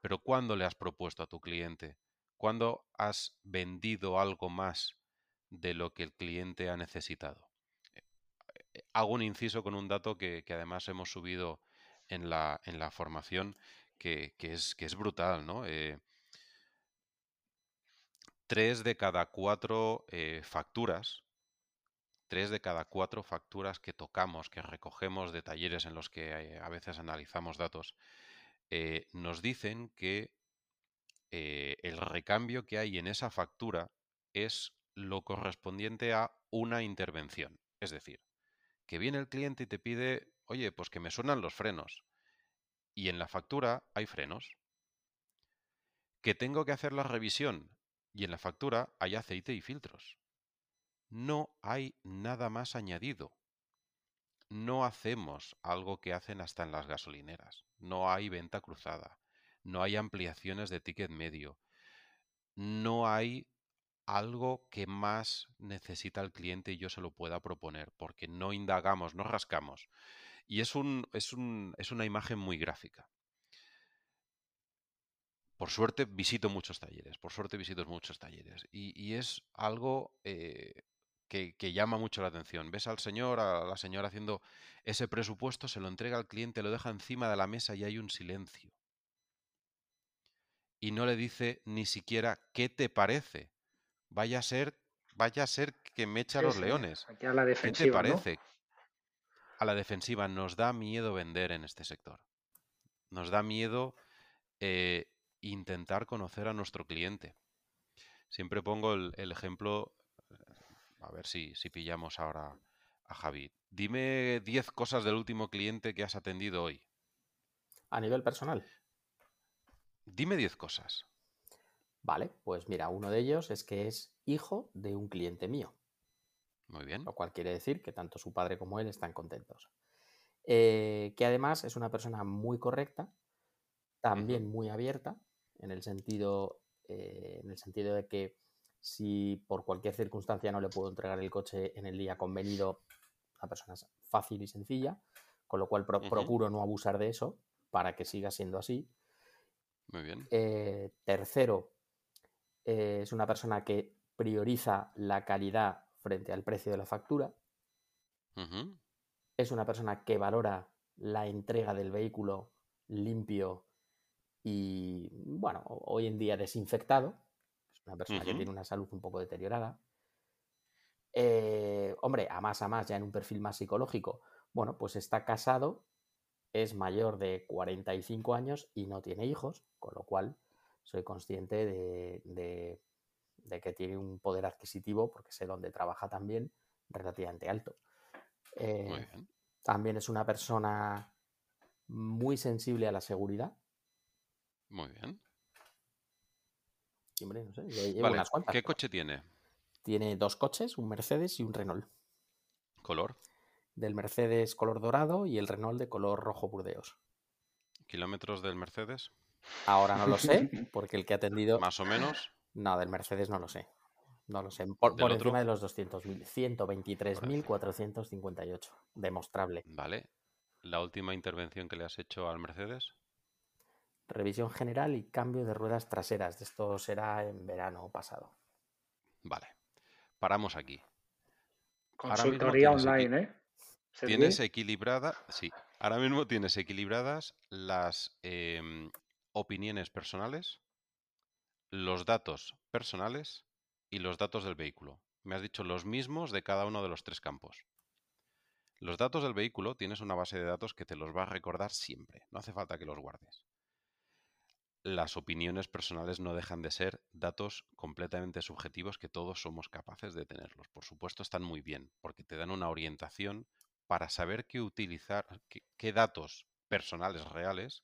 Pero ¿cuándo le has propuesto a tu cliente? ¿Cuándo has vendido algo más de lo que el cliente ha necesitado? Hago un inciso con un dato que, que además hemos subido en la, en la formación que, que es, que es brutal, ¿no? Eh, tres de cada cuatro eh, facturas, tres de cada cuatro facturas que tocamos, que recogemos de talleres en los que eh, a veces analizamos datos, nos dicen que el recambio que hay en esa factura es lo correspondiente a una intervención. Es decir, que viene el cliente y te pide, oye, pues que me suenan los frenos. Y en la factura hay frenos. Que tengo que hacer la revisión y en la factura hay aceite y filtros. No hay nada más añadido. No hacemos algo que hacen hasta en las gasolineras. No hay venta cruzada. No hay ampliaciones de ticket medio. No hay algo que más necesita el cliente y yo se lo pueda proponer, porque no indagamos, no rascamos. Y es, un, es, un, es una imagen muy gráfica. Por suerte visito muchos talleres, por suerte visito muchos talleres. Y, es algo eh, que, que, llama mucho la atención. Ves al señor, a la señora haciendo ese presupuesto, se lo entrega al cliente, lo deja encima de la mesa y hay un silencio. Y no le dice ni siquiera qué te parece. Vaya a ser, vaya a ser que me echa los leones. Aquí a la defensiva, ¿Qué te parece? A la defensiva nos da miedo vender en este sector. Nos da miedo eh, intentar conocer a nuestro cliente. Siempre pongo el, ejemplo, eh, a ver si, si, pillamos ahora a Javi. Dime 10 cosas del último cliente que has atendido hoy. A nivel personal. Dime 10 cosas. Vale, pues mira, uno de ellos es que es hijo de un cliente mío. Muy bien. Lo cual quiere decir que tanto su padre como él están contentos. Eh, que además es una persona muy correcta, también muy abierta, en el sentido, eh, en el sentido de que si por cualquier circunstancia no le puedo entregar el coche en el día convenido, la persona es fácil y sencilla, con lo cual procuro no abusar de eso para que siga siendo así. Muy bien. Eh, tercero, es una persona que prioriza la calidad frente al precio de la factura. Es una persona que valora la entrega del vehículo limpio y, bueno, hoy en día desinfectado. Es una persona que tiene una salud un poco deteriorada. Eh, hombre, a más a más, ya en un perfil más psicológico, bueno, pues está casado, es mayor de 45 años y no tiene hijos, con lo cual soy consciente de, que tiene un poder adquisitivo, porque sé dónde trabaja también, relativamente alto. Eh, también es una persona muy sensible a la seguridad. Muy bien. hombre, no sé, unas cuantas, ¿Qué coche tiene? Tiene dos coches, un Mercedes y un Renault. ¿Color? Del Mercedes color dorado y el Renault de color rojo burdeos. ¿Kilómetros del Mercedes? Ahora no lo sé, [laughs] porque el que ha atendido... ¿Más o menos? No, del Mercedes no lo sé. No lo sé. Por, encima de los 200.000. 123.458. Demostrable. Vale. ¿La última intervención que le has hecho al Mercedes? Revisión general y cambio de ruedas traseras. Esto será en verano pasado. Vale. Paramos aquí. Consultoría online, ¿eh? Tienes equilibrada, sí. Ahora mismo tienes equilibradas las em, opiniones personales, los datos personales y los datos del vehículo. Me has dicho los mismos de cada uno de los tres campos. Los datos del vehículo tienes una base de datos que te los va a recordar siempre. No hace falta que los guardes las opiniones personales no dejan de ser datos completamente subjetivos que todos somos capaces de tenerlos. Por supuesto, están muy bien porque te dan una orientación para saber qué utilizar, qué, datos personales reales,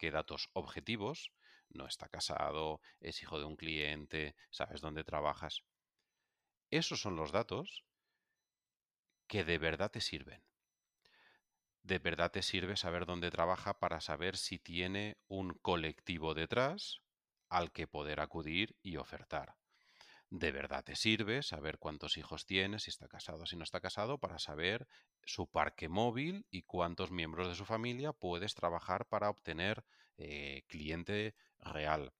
qué datos objetivos, no está casado, es hijo de un cliente, sabes dónde trabajas. Esos son los datos que de verdad te sirven de verdad te sirve saber dónde trabaja para saber si tiene un colectivo detrás al que poder acudir y ofertar. De verdad te sirve saber cuántos hijos tiene, si está casado, si no está casado, para saber su parque móvil y cuántos miembros de su familia puedes trabajar para obtener eh, cliente real.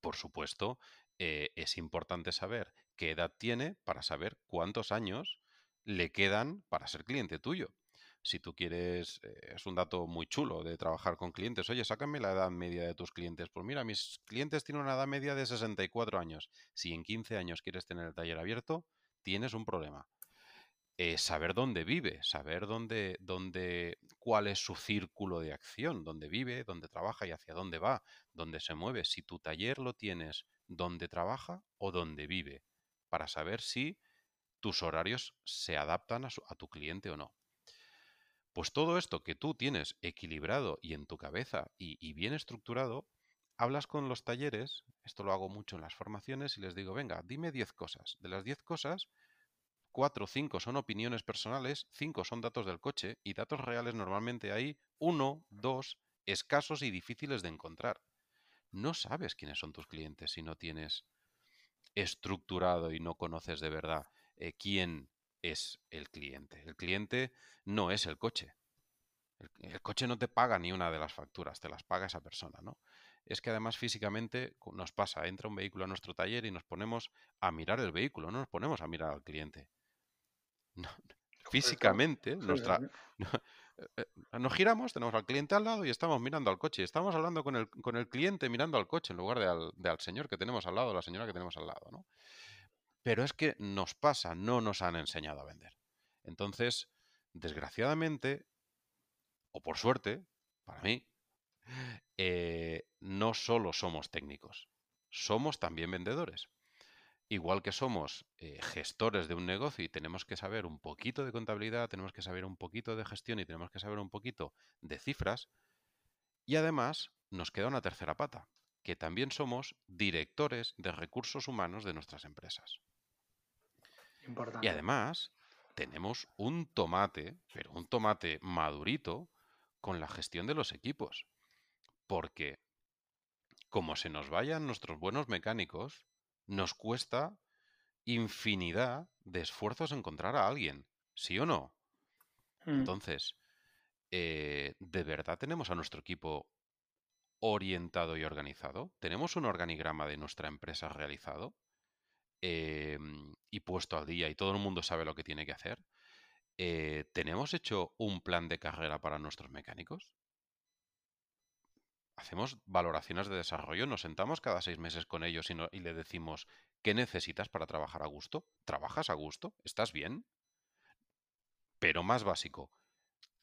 Por supuesto, eh, es importante saber qué edad tiene para saber cuántos años le quedan para ser cliente tuyo si tú quieres, eh, es un dato muy chulo de trabajar con clientes. Oye, sácame la edad media de tus clientes. Pues mira, mis clientes tienen una edad media de 64 años. Si en 15 años quieres tener el taller abierto, tienes un problema. eh, saber dónde vive, saber dónde, dónde, cuál es su círculo de acción, dónde vive, dónde trabaja y hacia dónde va, dónde se mueve. Si tu taller lo tienes dónde trabaja o dónde vive, para saber si tus horarios se adaptan a, tu cliente o no. Pues todo esto que tú tienes equilibrado y en tu cabeza y, bien estructurado, hablas con los talleres, esto lo hago mucho en las formaciones y les digo, venga, dime 10 cosas. De las 10 cosas, cuatro o cinco son opiniones personales, cinco son datos del coche y datos reales normalmente hay uno, dos, escasos y difíciles de encontrar. No sabes quiénes son tus clientes si no tienes estructurado y no conoces de verdad eh, quién es el cliente. El cliente no es el coche. El, el, coche no te paga ni una de las facturas, te las paga esa persona, ¿no? Es que además físicamente nos pasa, entra un vehículo a nuestro taller y nos ponemos a mirar el vehículo, no nos ponemos a mirar al cliente. [laughs] físicamente, nuestra, [laughs] eh, eh, nos giramos, tenemos al cliente al lado y estamos mirando al coche. Estamos hablando con el, con el cliente mirando al coche en lugar de al, señor que tenemos al lado, la señora que tenemos al lado, ¿no? Pero es que nos pasa, no nos han enseñado a vender. Entonces, desgraciadamente, o por suerte, para mí, eh, no solo somos técnicos, somos también vendedores. Igual que somos eh, gestores de un negocio y tenemos que saber un poquito de contabilidad, tenemos que saber un poquito de gestión y tenemos que saber un poquito de cifras. Y además nos queda una tercera pata, que también somos directores de recursos humanos de nuestras empresas. Y además tenemos un tomate, pero un tomate madurito, con la gestión de los equipos. Porque como se nos vayan nuestros buenos mecánicos, nos cuesta infinidad de esfuerzos encontrar a alguien, ¿sí o no? Mm. Entonces, eh, ¿de verdad tenemos a nuestro equipo orientado y organizado? ¿Tenemos un organigrama de nuestra empresa realizado em, y puesto al día y todo el mundo sabe lo que tiene que hacer? Eh, ¿Tenemos hecho un plan de carrera para nuestros mecánicos? hacemos valoraciones de desarrollo, nos sentamos cada seis meses con ellos y, y le decimos, ¿qué necesitas para trabajar a gusto? ¿Trabajas a gusto? ¿Estás bien? Pero más básico,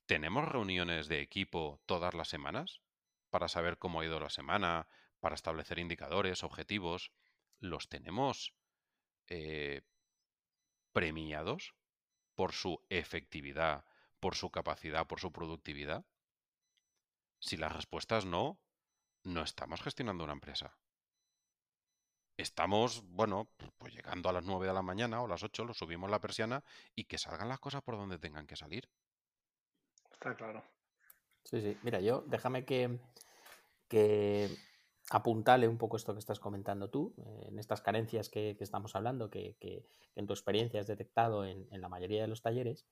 ¿tenemos reuniones de equipo todas las semanas para saber cómo ha ido la semana, para establecer indicadores, objetivos? ¿Los tenemos eh, premiados por su efectividad, por su capacidad, por su productividad? Si la respuesta es no, no estamos gestionando una empresa. Estamos, bueno, pues llegando a las 9 de la mañana o las 8, lo subimos la persiana y que salgan las cosas por donde tengan que salir. Está claro. Sí, sí. Mira, yo déjame que, que apuntale un poco esto que estás comentando tú, eh, en estas carencias que, estamos hablando, que, en tu experiencia has detectado en, la mayoría de los talleres,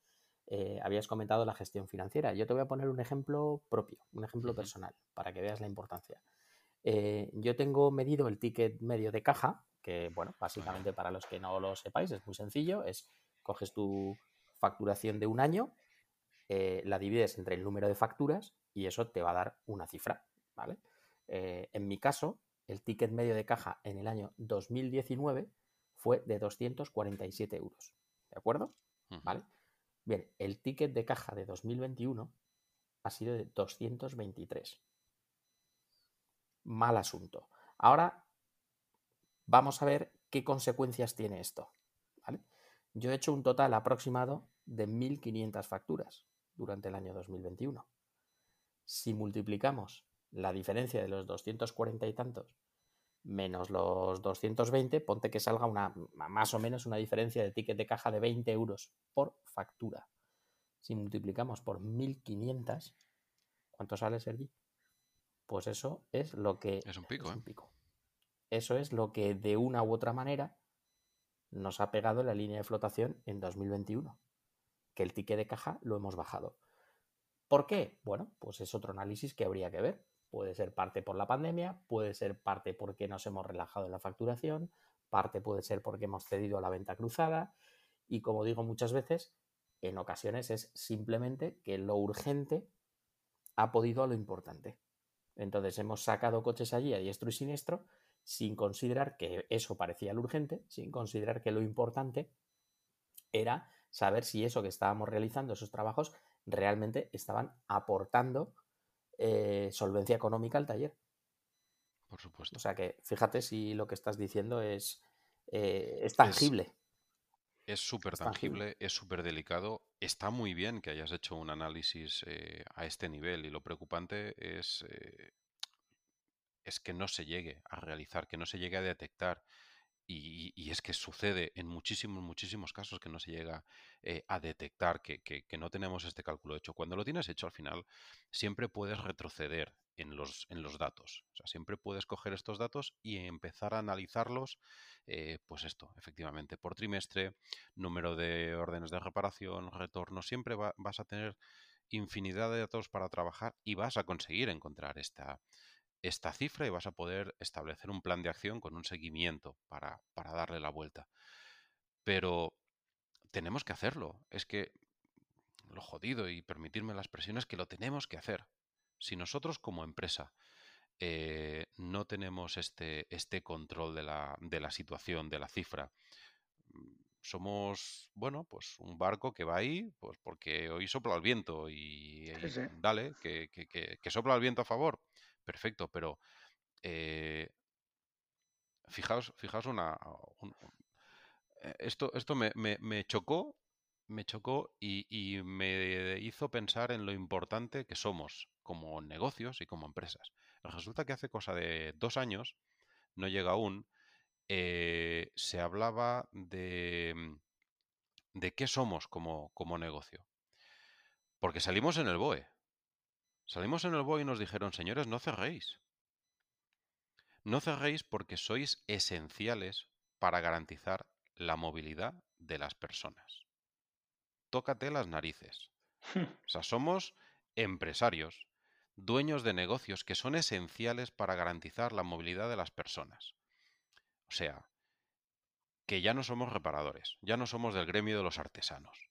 eh, habías comentado la gestión financiera. Yo te voy a poner un ejemplo propio, un ejemplo personal, para que veas la importancia. Eh, yo tengo medido el ticket medio de caja, que, bueno, básicamente para los que no lo sepáis, es muy sencillo, es coges tu facturación de un año, eh, la divides entre el número de facturas y eso te va a dar una cifra, ¿vale? En mi caso, el ticket medio de caja en el año 2019 fue de 247 euros, ¿de acuerdo? ¿Vale? Bien, el ticket de caja de 2021 ha sido de 223. Mal asunto. Ahora vamos a ver qué consecuencias tiene esto. Yo he hecho un total aproximado de 1.500 facturas durante el año 2021. Si multiplicamos la diferencia de los 240 y tantos menos los 220, ponte que salga una, más o menos una diferencia de ticket de caja de 20 euros por factura. Si multiplicamos por 1500, ¿cuánto sale, Sergi? Pues eso es lo que... Es un pico, ¿eh? pico. Eso es lo que de una u otra manera nos ha pegado la línea de flotación en 2021. Que el ticket de caja lo hemos bajado. ¿Por qué? Bueno, pues es otro análisis que habría que ver. Puede ser parte por la pandemia, puede ser parte porque nos hemos relajado en la facturación, parte puede ser porque hemos cedido a la venta cruzada y como digo muchas veces, en ocasiones es simplemente que lo urgente ha podido a lo importante. Entonces hemos sacado coches allí a diestro y siniestro sin considerar que eso parecía lo urgente, sin considerar que lo importante era saber si eso que estábamos realizando, esos trabajos, realmente estaban aportando eh, solvencia económica al taller. Por supuesto. O sea que fíjate si lo que estás diciendo es, eh, es tangible. Es súper tangible, es súper delicado. Está muy bien que hayas hecho un análisis eh, a este nivel y lo preocupante es, es que no se llegue a realizar, que no se llegue a detectar. Y, es que sucede en muchísimos, muchísimos casos que no se llega eh, a detectar, que, no tenemos este cálculo hecho. Cuando lo tienes hecho al final, siempre puedes retroceder en los, en los datos. O sea, siempre puedes coger estos datos y empezar a analizarlos, eh, pues esto, efectivamente, por trimestre, número de órdenes de reparación, retorno, siempre vas a tener infinidad de datos para trabajar y vas a conseguir encontrar esta, esta cifra y vas a poder establecer un plan de acción con un seguimiento para, darle la vuelta. Pero tenemos que hacerlo. Es que lo jodido y permitirme la expresión es que lo tenemos que hacer. Si nosotros como empresa eh, no tenemos este, este control de la, de la, situación, de la cifra, mm, somos, bueno, pues un barco que va ahí, pues porque hoy sopla el viento y, dale, que, que, sopla el viento a favor perfecto, pero eh, fijaos, fijaos una... Eh, esto esto me, chocó, me chocó y, me hizo pensar en lo importante que somos como negocios y como empresas. Resulta que hace cosa de dos años, no llega aún, eh, se hablaba de, de qué somos como, como negocio. Porque salimos en el BOE. Salimos en el BOE y nos dijeron, señores, no cerréis. No cerréis porque sois esenciales para garantizar la movilidad de las personas. Tócate las narices. [laughs] O sea, somos empresarios, dueños de negocios que son esenciales para garantizar la movilidad de las personas. O sea, que ya no somos reparadores, ya no somos del gremio de los artesanos.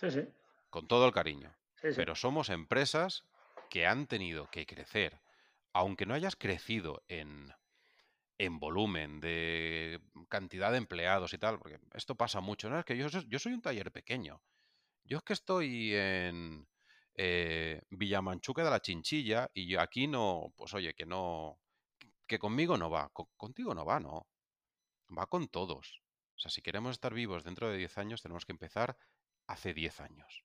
Sí, sí. Con todo el cariño. Pero somos empresas que han tenido que crecer, aunque no hayas crecido en, en volumen, de cantidad de empleados y tal, porque esto pasa mucho, ¿no? Es que yo, yo soy un taller pequeño. Yo es que estoy en eh, Villamanchuque de la Chinchilla y yo aquí no, pues oye, que no, que conmigo no va, contigo no va, no. Va con todos. O sea, si queremos estar vivos dentro de 10 años, tenemos que empezar hace 10 años.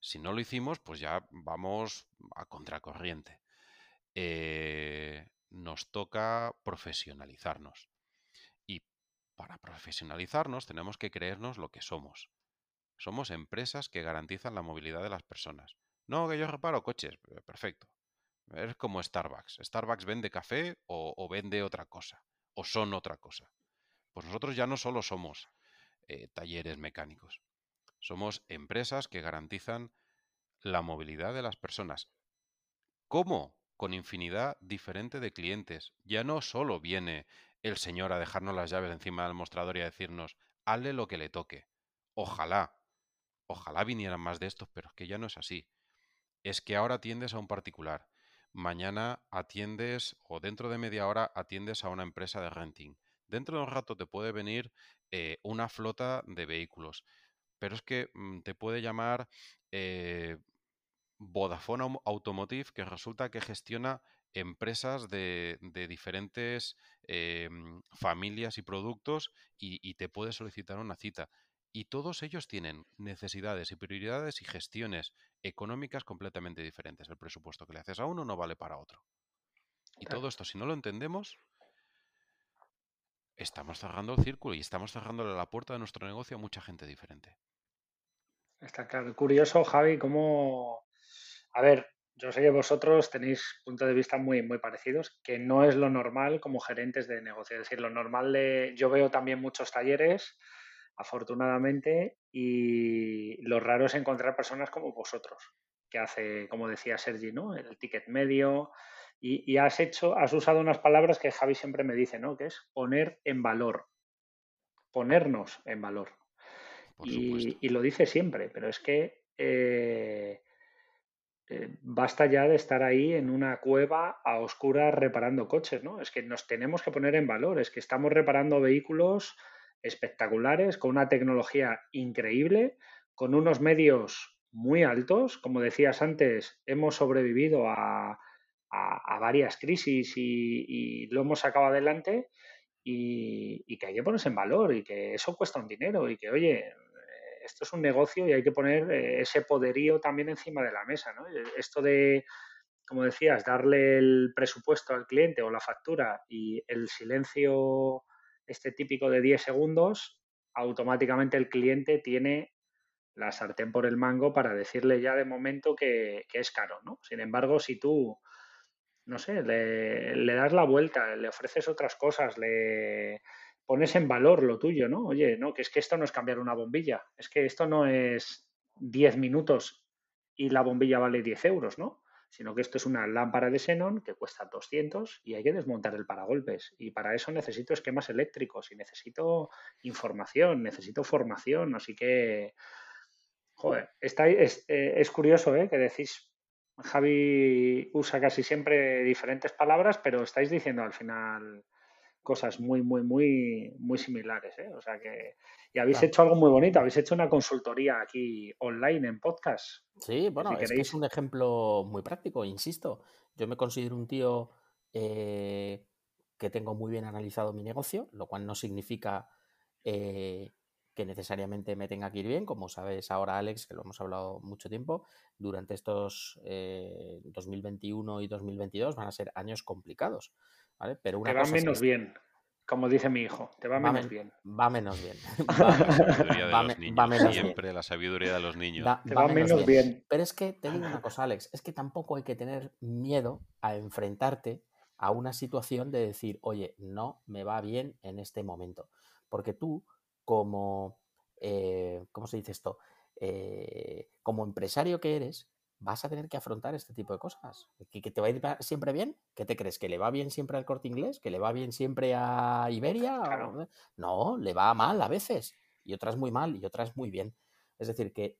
Si no lo hicimos, pues ya vamos a contracorriente. Eh, nos toca profesionalizarnos. Y para profesionalizarnos tenemos que creernos lo que somos. Somos empresas que garantizan la movilidad de las personas. No, que yo reparo coches. Eh, perfecto. Es como Starbucks. Starbucks vende café o, vende otra cosa. O son otra cosa. Pues nosotros ya no solo somos eh, talleres mecánicos. Somos empresas que garantizan la movilidad de las personas. ¿Cómo? Con infinidad diferente de clientes. Ya no solo viene el señor a dejarnos las llaves encima del mostrador y a decirnos, hazle lo que le toque. Ojalá, ojalá vinieran más de estos, pero es que ya no es así. Es que ahora atiendes a un particular. Mañana atiendes o dentro de media hora atiendes a una empresa de renting. Dentro de un rato te puede venir eh, una flota de vehículos pero es que mm, te puede llamar eh, Vodafone Automotive, que resulta que gestiona empresas de, diferentes eh, mm, familias y productos y, te puede solicitar una cita. Y todos ellos tienen necesidades y prioridades y gestiones económicas completamente diferentes. El presupuesto que le haces a uno no vale para otro. Y todo esto, si no lo entendemos, estamos cerrando el círculo y estamos cerrándole la puerta de nuestro negocio a mucha gente diferente. Está claro. Curioso, Javi, cómo... A ver, yo sé que vosotros tenéis puntos de vista muy, muy parecidos, que no es lo normal como gerentes de negocio. Es decir, lo normal de... Yo veo también muchos talleres, afortunadamente, y lo raro es encontrar personas como vosotros, que hace, como decía Sergi, ¿no? El ticket medio. Y, y has hecho, has usado unas palabras que Javi siempre me dice, ¿no? Que es poner en valor. Ponernos en valor. Y, lo dice siempre, pero es que eh, eh, basta ya de estar ahí en una cueva a oscuras reparando coches, ¿no? Es que nos tenemos que poner en valor, es que estamos reparando vehículos espectaculares, con una tecnología increíble, con unos medios muy altos. Como decías antes, hemos sobrevivido a, varias crisis y, lo hemos sacado adelante y, y, que hay que ponerse en valor y que eso cuesta un dinero y que, oye, esto es un negocio y hay que poner eh, ese poderío también encima de la mesa. ¿no? Esto de, como decías, darle el presupuesto al cliente o la factura y el silencio este típico de 10 segundos, automáticamente el cliente tiene la sartén por el mango para decirle ya de momento que, es caro, ¿no? Sin embargo, si tú, no sé, le, das la vuelta, le ofreces otras cosas, le pones en valor lo tuyo, ¿no? Oye, no, que es que esto no es cambiar una bombilla, es que esto no es 10 minutos y la bombilla vale 10 euros, ¿no? Sino que esto es una lámpara de xenón que cuesta 200 y hay que desmontar el paragolpes. Y para eso necesito esquemas eléctricos y necesito información, necesito formación. Así que, joder, está, es, eh, es curioso ¿eh? que decís, Javi usa casi siempre diferentes palabras, pero estáis diciendo al final cosas muy, muy, muy, muy similares. ¿eh? O sea que. Y habéis hecho algo muy bonito, habéis hecho una consultoría aquí online en podcast. Sí, bueno, es, que es un ejemplo muy práctico, insisto. Yo me considero un tío eh, que tengo muy bien analizado mi negocio, lo cual no significa eh, que necesariamente me tenga que ir bien, como sabes ahora, Alex, que lo hemos hablado mucho tiempo, durante estos 2021 y 2022 van a ser años complicados. Pero te va menos bien, como dice mi hijo, te va, menos bien. Va menos bien. Va, menos Siempre la sabiduría de los niños. te va, menos bien. Pero es que te digo una cosa, Alex, es que tampoco hay que tener miedo a enfrentarte a una situación de decir, oye, no me va bien en este momento. Porque tú, como, eh, ¿cómo se dice esto? Eh, como empresario que eres, vas a tener que afrontar este tipo de cosas. ¿Que, te va a ir siempre bien? ¿Qué te crees? ¿Que le va bien siempre al corte inglés? ¿Que le va bien siempre a Iberia? No, le va mal a veces. Y otras muy mal y otras muy bien. Es decir, que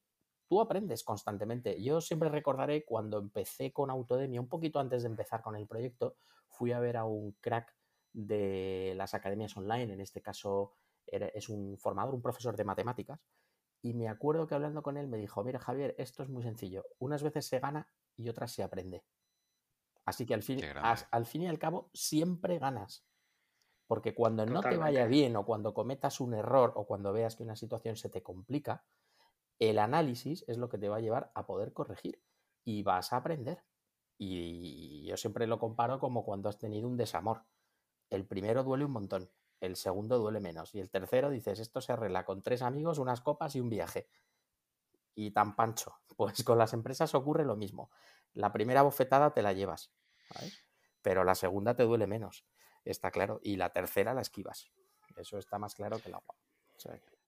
tú aprendes constantemente. Yo siempre recordaré cuando empecé con Autodemia, un poquito antes de empezar con el proyecto, fui a ver a un crack de las academias online, en este caso es un formador, un profesor de matemáticas, y me acuerdo que hablando con él me dijo, mira Javier, esto es muy sencillo. Unas veces se gana y otras se aprende. Así que al fin, al fin y al cabo siempre ganas. Porque cuando no te vaya bien o cuando cometas un error o cuando veas que una situación se te complica, el análisis es lo que te va a llevar a poder corregir y vas a aprender. Y yo siempre lo comparo como cuando has tenido un desamor. El primero duele un montón, el segundo duele menos. Y el tercero dices, esto se arregla con tres amigos, unas copas y un viaje. Y tan pancho. [laughs] Pues con las empresas ocurre lo mismo. La primera bofetada te la llevas, pero la segunda te duele menos, está claro. Y la tercera la esquivas. Eso está más claro que el agua.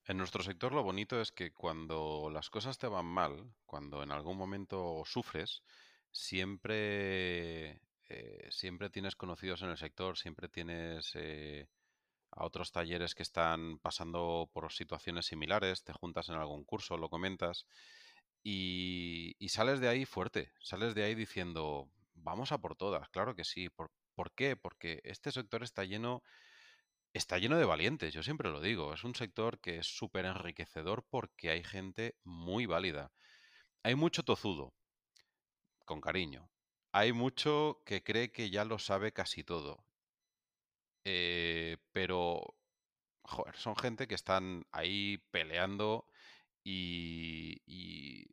En nuestro sector lo bonito es que cuando las cosas te van mal, cuando en algún momento sufres, siempre, eh, siempre tienes conocidos en el sector, siempre tienes eh, a otros talleres que están pasando por situaciones similares, te juntas en algún curso, lo comentas y, sales de ahí fuerte, sales de ahí diciendo, vamos a por todas, claro que sí. ¿Por, ¿por qué? Porque este sector está lleno, está lleno de valientes, yo siempre lo digo, es un sector que es súper enriquecedor porque hay gente muy válida. Hay mucho tozudo, con cariño. Hay mucho que cree que ya lo sabe casi todo eh, pero, joder, son gente que están ahí peleando y,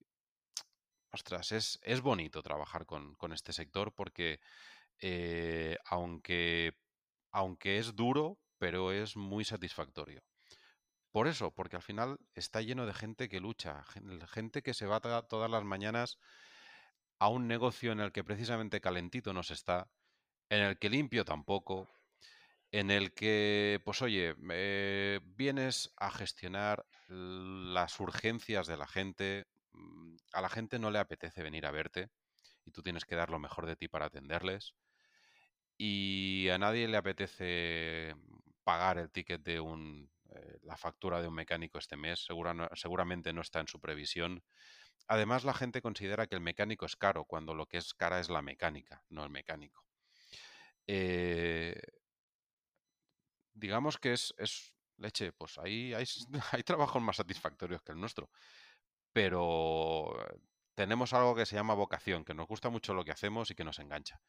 ostras, es, es, bonito trabajar con, este sector porque eh, aunque, aunque es duro, pero es muy satisfactorio. Por eso, porque al final está lleno de gente que lucha, gente que se va todas las mañanas a un negocio en el que precisamente calentito no se está, en el que limpio tampoco, en el que, pues oye, eh, vienes a gestionar las urgencias de la gente, mm, a la gente no le apetece venir a verte y tú tienes que dar lo mejor de ti para atenderles y a nadie le apetece pagar el ticket de un, eh, la factura de un mecánico este mes, seguramente no está en su previsión. Además, la gente considera que el mecánico es caro, cuando lo que es cara es la mecánica, no el mecánico. Eh, digamos que es, leche, pues ahí hay, [laughs] hay trabajos más satisfactorios que el nuestro. Pero tenemos algo que se llama vocación, que nos gusta mucho lo que hacemos y que nos engancha.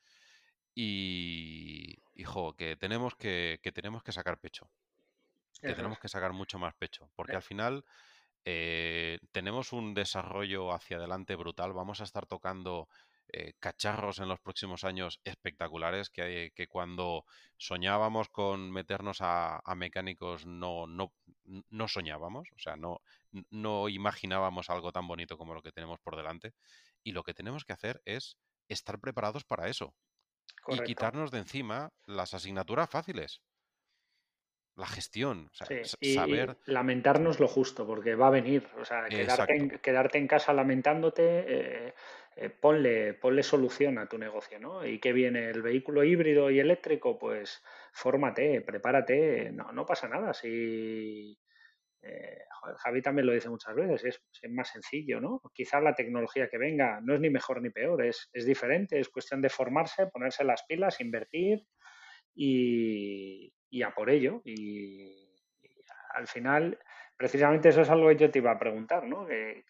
Y, hijo, que tenemos que, que tenemos que sacar pecho. Que tenemos que sacar mucho más pecho. Porque Eh. al final eh, tenemos un desarrollo hacia adelante brutal. Vamos a estar tocando eh, cacharros en los próximos años espectaculares que, que cuando soñábamos con meternos a, a mecánicos no, no, no, soñábamos, o sea, no, no imaginábamos algo tan bonito como lo que tenemos por delante. Y lo que tenemos que hacer es estar preparados para eso Correcto. y quitarnos de encima las asignaturas fáciles. La gestión, o sea, Sí, y, saber... y lamentarnos lo justo, porque va a venir. O sea, quedarte, en, quedarte en, casa lamentándote, eh, eh, ponle, ponle solución a tu negocio, ¿no? Y que viene el vehículo híbrido y eléctrico, pues fórmate, prepárate, no, no pasa nada. Si, eh, Javi también lo dice muchas veces, es, más sencillo, ¿no? Quizás la tecnología que venga no es ni mejor ni peor, es, diferente, es cuestión de formarse, ponerse las pilas, invertir y, y a por ello. Y, al final, precisamente eso es algo que yo te iba a preguntar, ¿no? Que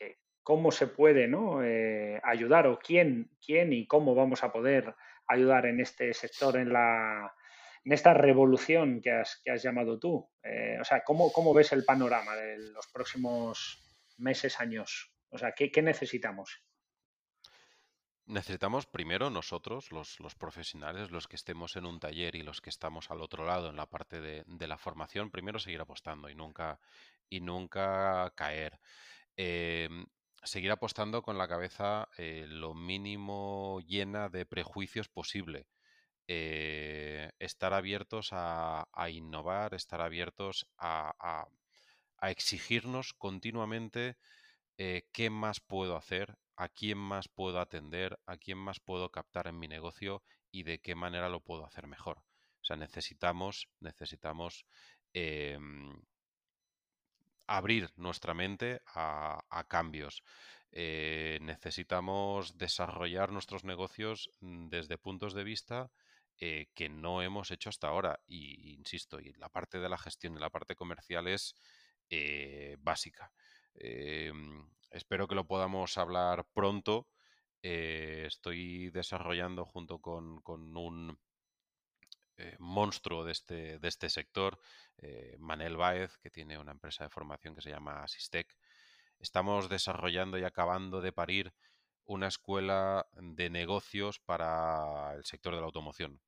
cómo se puede eh, ayudar o quién, quién y cómo vamos a poder ayudar en este sector, en la en esta revolución que has, que has llamado tú. Eh, o sea, ¿cómo, ¿cómo, ves el panorama de los próximos meses, años? O sea, ¿qué, qué necesitamos? Necesitamos primero nosotros, los, los, profesionales, los que estemos en un taller y los que estamos al otro lado en la parte de, de la formación, primero seguir apostando y nunca, y nunca caer. Eh, seguir apostando con la cabeza eh, lo mínimo llena de prejuicios posible. Eh, estar abiertos a, innovar, estar abiertos a, exigirnos continuamente eh, qué más puedo hacer, a quién más puedo atender, a quién más puedo captar en mi negocio y de qué manera lo puedo hacer mejor. O sea, necesitamos, necesitamos eh, abrir nuestra mente a, cambios. Eh, necesitamos desarrollar nuestros negocios mm, desde puntos de vista eh, que no hemos hecho hasta ahora. Y insisto, y la parte de la gestión y la parte comercial es eh, básica. Espero que lo podamos hablar pronto. Estoy desarrollando junto con, con un eh, monstruo de este, de este sector, eh, Manel Baez, que tiene una empresa de formación que se llama Asistec. Estamos desarrollando y acabando de parir una escuela de negocios para el sector de la automoción,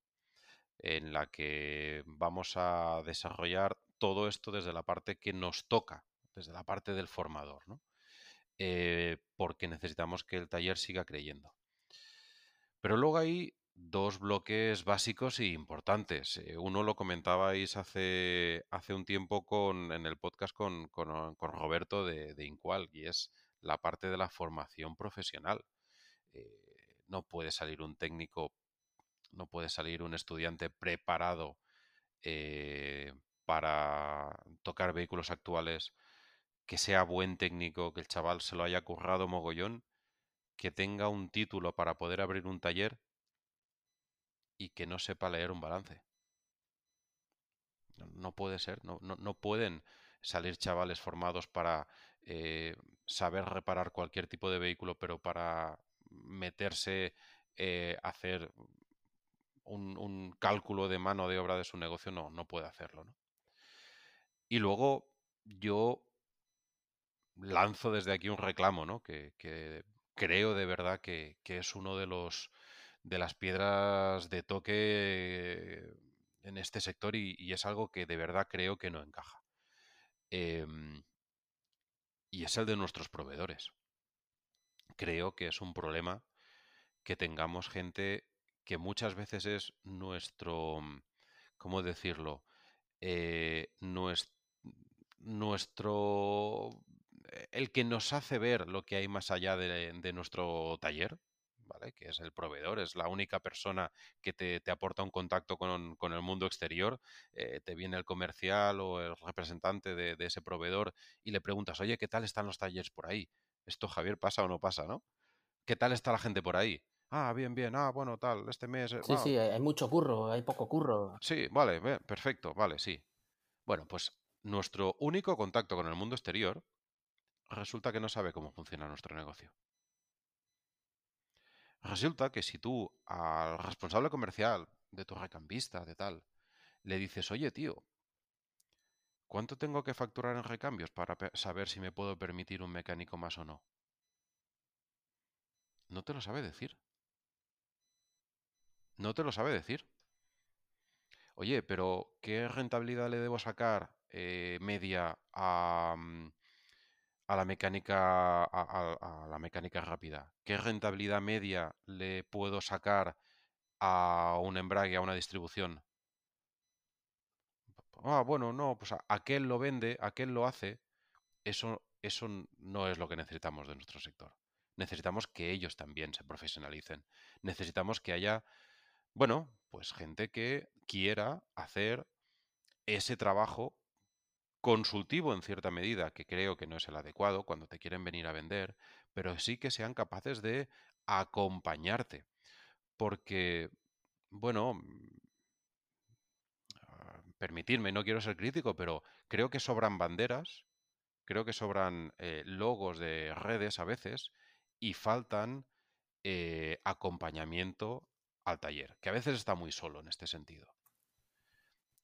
en la que vamos a desarrollar todo esto desde la parte que nos toca, desde la parte del formador, ¿no? Eh, porque necesitamos que el taller siga creyendo. Pero luego hay dos bloques básicos y importantes. Eh, uno lo comentabais hace, hace un tiempo con, en el podcast con, con, con Roberto de, de, Incual, y es la parte de la formación profesional. Eh, no puede salir un técnico, no puede salir un estudiante preparado eh, para tocar vehículos actuales, que sea buen técnico, que el chaval se lo haya currado mogollón, que tenga un título para poder abrir un taller y que no sepa leer un balance. No, puede ser, no, no, no, pueden salir chavales formados para eh, saber reparar cualquier tipo de vehículo, pero para meterse eh, a hacer un, un, cálculo de mano de obra de su negocio, no, no puede hacerlo. ¿no? Y luego yo lanzo desde aquí un reclamo, ¿no? Que, que creo de verdad que, que, es uno de los de las piedras de toque en este sector y, es algo que de verdad creo que no encaja. Eh, y es el de nuestros proveedores. Creo que es un problema que tengamos gente que muchas veces es nuestro, ¿cómo decirlo? Eh, nuestro, el que nos hace ver lo que hay más allá de nuestro taller, ¿vale? Que es el proveedor, es la única persona que te, te aporta un contacto con, con el mundo exterior. Eh, te viene el comercial o el representante de, de, ese proveedor y le preguntas, oye, ¿qué tal están los talleres por ahí? Esto, Javier, pasa o no pasa, ¿no? ¿Qué tal está la gente por ahí? Ah, bien, bien. Ah, bueno, tal, este mes. Sí, sí, hay mucho curro, hay poco curro. Sí, vale, perfecto, vale, sí. Bueno, pues nuestro único contacto con el mundo exterior, resulta que no sabe cómo funciona nuestro negocio. Resulta que si tú al responsable comercial de tu recambista, de tal, le dices, oye tío, ¿cuánto tengo que facturar en recambios para saber si me puedo permitir un mecánico más o no? No te lo sabe decir. No te lo sabe decir. Oye, pero ¿qué rentabilidad le debo sacar eh, media a, mm, a la mecánica a, la mecánica rápida? ¿Qué rentabilidad media le puedo sacar a un embrague, a una distribución? Ah, bueno, no, pues aquel lo vende, aquel lo hace. Eso, eso no es lo que necesitamos de nuestro sector. Necesitamos que ellos también se profesionalicen. Necesitamos que haya, bueno, pues gente que quiera hacer ese trabajo consultivo en cierta medida, que creo que no es el adecuado cuando te quieren venir a vender, pero sí que sean capaces de acompañarte. Porque, bueno, mm, ah, permitirme, no quiero ser crítico, pero creo que sobran banderas, creo que sobran eh, logos de redes a veces y faltan eh, acompañamiento al taller, que a veces está muy solo en este sentido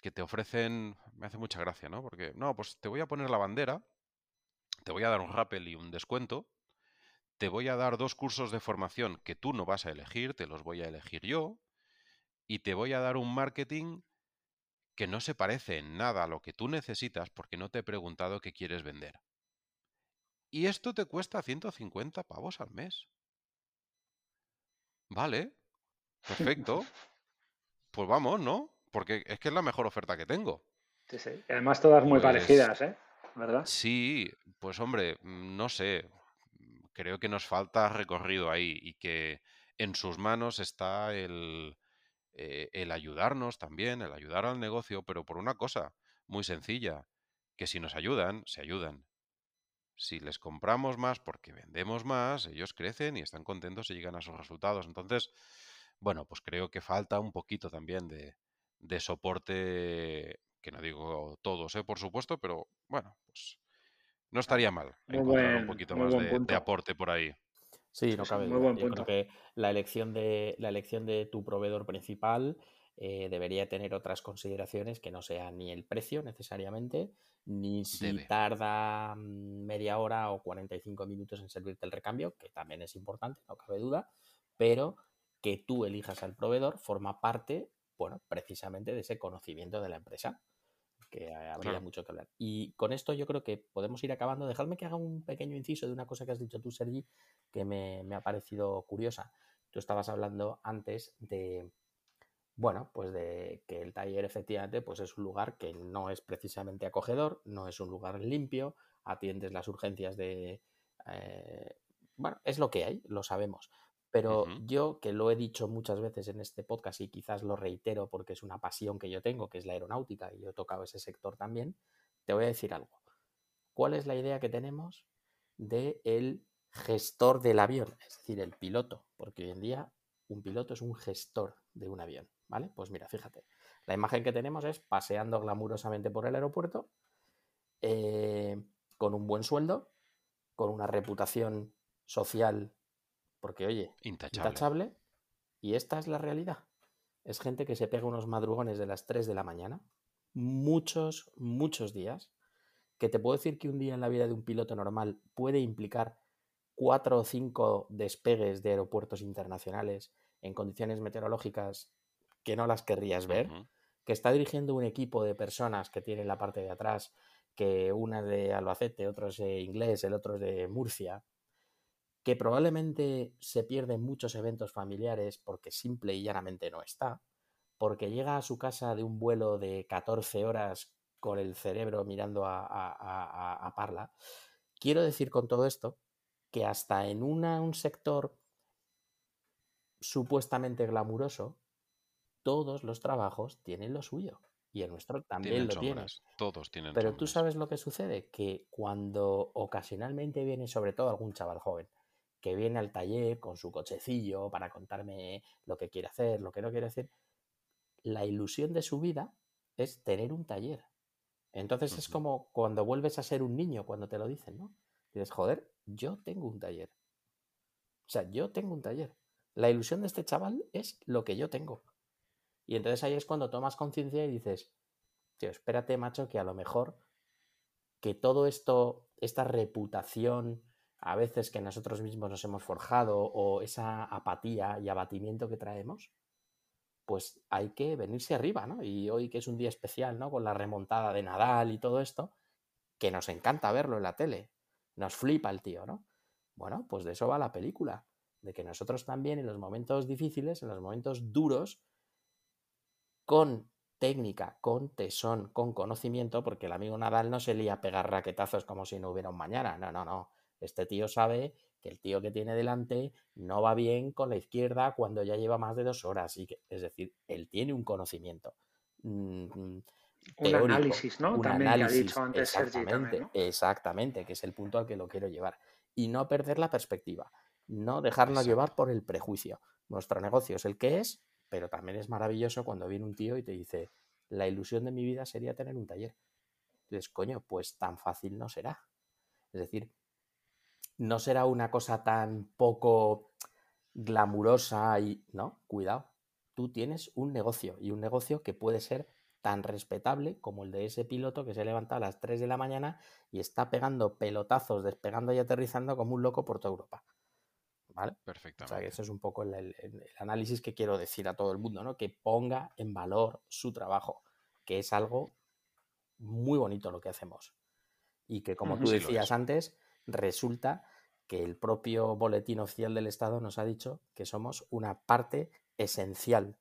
que te ofrecen, me hace mucha gracia, ¿no? Porque, no, pues te voy a poner la bandera, te voy a dar un rappel y un descuento, te voy a dar dos cursos de formación que tú no vas a elegir, te los voy a elegir yo, y te voy a dar un marketing que no se parece en nada a lo que tú necesitas porque no te he preguntado qué quieres vender. Y esto te cuesta 150 pavos al mes. Vale, perfecto. Pues vamos, ¿no? Porque es que es la mejor oferta que tengo. Sí, sí. Además todas muy pues parecidas, ¿eh? ¿Verdad? Sí, pues hombre, mm, no sé, creo que nos falta recorrido ahí y que en sus manos está el, eh, el ayudarnos también, el ayudar al negocio, pero por una cosa muy sencilla, que si nos ayudan, se ayudan. Si les compramos más porque vendemos más, ellos crecen y están contentos y llegan a sus resultados. Entonces, bueno, pues creo que falta un poquito también de, de soporte, que no digo todos, ¿eh? por supuesto, pero bueno, pues no estaría mal encontrar un poquito más de, aporte por ahí. Sí, no cabe duda. Yo creo que la elección de, la elección de tu proveedor principal eh, debería tener otras consideraciones que no sean ni el precio necesariamente, ni si tarda mm, media hora o 45 minutos en servirte el recambio, que también es importante, no cabe duda, pero que tú elijas al proveedor forma parte bueno, precisamente de ese conocimiento de la empresa, que habría mucho que hablar. Y con esto yo creo que podemos ir acabando. Dejadme que haga un pequeño inciso de una cosa que has dicho tú, Sergi, que me, me ha parecido curiosa. Tú estabas hablando antes de, bueno, pues de que el taller efectivamente pues es un lugar que no es precisamente acogedor, no es un lugar limpio, atiendes las urgencias de... Eh, bueno, es lo que hay, lo sabemos. Pero yo, que lo he dicho muchas veces en este podcast y quizás lo reitero porque es una pasión que yo tengo, que es la aeronáutica, y yo he tocado ese sector también, te voy a decir algo. ¿Cuál es la idea que tenemos del el gestor del avión? Es decir, el piloto, porque hoy en día un piloto es un gestor de un avión, ¿vale? Pues mira, fíjate, la imagen que tenemos es paseando glamurosamente por el aeropuerto, eh, con un buen sueldo, con una reputación social porque, oye, intachable. Y esta es la realidad. Es gente que se pega unos madrugones de las 3 de la mañana, muchos, muchos días, que te puedo decir que un día en la vida de un piloto normal puede implicar cuatro o cinco despegues de aeropuertos internacionales en condiciones meteorológicas que no las querrías ver, que está dirigiendo un equipo de personas que tiene la parte de atrás, que una es de Albacete, otro es de inglés, el otro es de Murcia, que probablemente se pierden muchos eventos familiares porque simple y llanamente no está, porque llega a su casa de un vuelo de 14 horas con el cerebro mirando a, Parla. Quiero decir con todo esto que hasta en un sector supuestamente glamuroso, todos los trabajos tienen lo suyo. Y el nuestro también lo tiene. Todos tienen. Pero tú sabes lo que sucede, que cuando ocasionalmente viene sobre todo algún chaval joven, que viene al taller con su cochecillo para contarme lo que quiere hacer, lo que no quiere hacer, la ilusión de su vida es tener un taller. Entonces es como cuando vuelves a ser un niño, cuando te lo dicen, ¿no? Dices, joder, yo tengo un taller. O sea, yo tengo un taller. La ilusión de este chaval es lo que yo tengo. Y entonces ahí es cuando tomas conciencia y dices, tío, espérate, macho, que a lo mejor que todo esto, esta reputación, a veces que nosotros mismos nos hemos forjado, o esa apatía y abatimiento que traemos, pues hay que venirse arriba, ¿no? Y hoy que es un día especial, ¿no? Con la remontada de Nadal y todo esto, que nos encanta verlo en la tele, nos flipa el tío, ¿no? Bueno, pues de eso va la película, de que nosotros también en los momentos difíciles, en los momentos duros, con técnica, con tesón, con conocimiento, porque el amigo Nadal no se lía a pegar raquetazos como si no hubiera un mañana, no, no, no. Este tío sabe que el tío que tiene delante no va bien con la izquierda cuando ya lleva más de dos horas. Y que, es decir, él tiene un conocimiento. Mm, un análisis, ¿no? Un también análisis, ha dicho antes exactamente, exactamente, que es el punto al que lo quiero llevar. Y no perder la perspectiva, no dejarnos llevar por el prejuicio. Nuestro negocio es el que es, pero también es maravilloso cuando viene un tío y te dice, la ilusión de mi vida sería tener un taller. Entonces, coño, pues tan fácil no será. Es decir, no será una cosa tan poco glamurosa y... No, cuidado. Tú tienes un negocio y un negocio que puede ser tan respetable como el de ese piloto que se levanta a las 3 de la mañana y está pegando pelotazos, despegando y aterrizando como un loco por toda Europa. ¿Vale? Perfectamente. O sea, que ese es un poco el, análisis que quiero decir a todo el mundo, ¿no? Que ponga en valor su trabajo, que es algo muy bonito lo que hacemos. Y que, como tú decías antes, resulta que el propio Boletín Oficial del Estado nos ha dicho que somos una parte esencial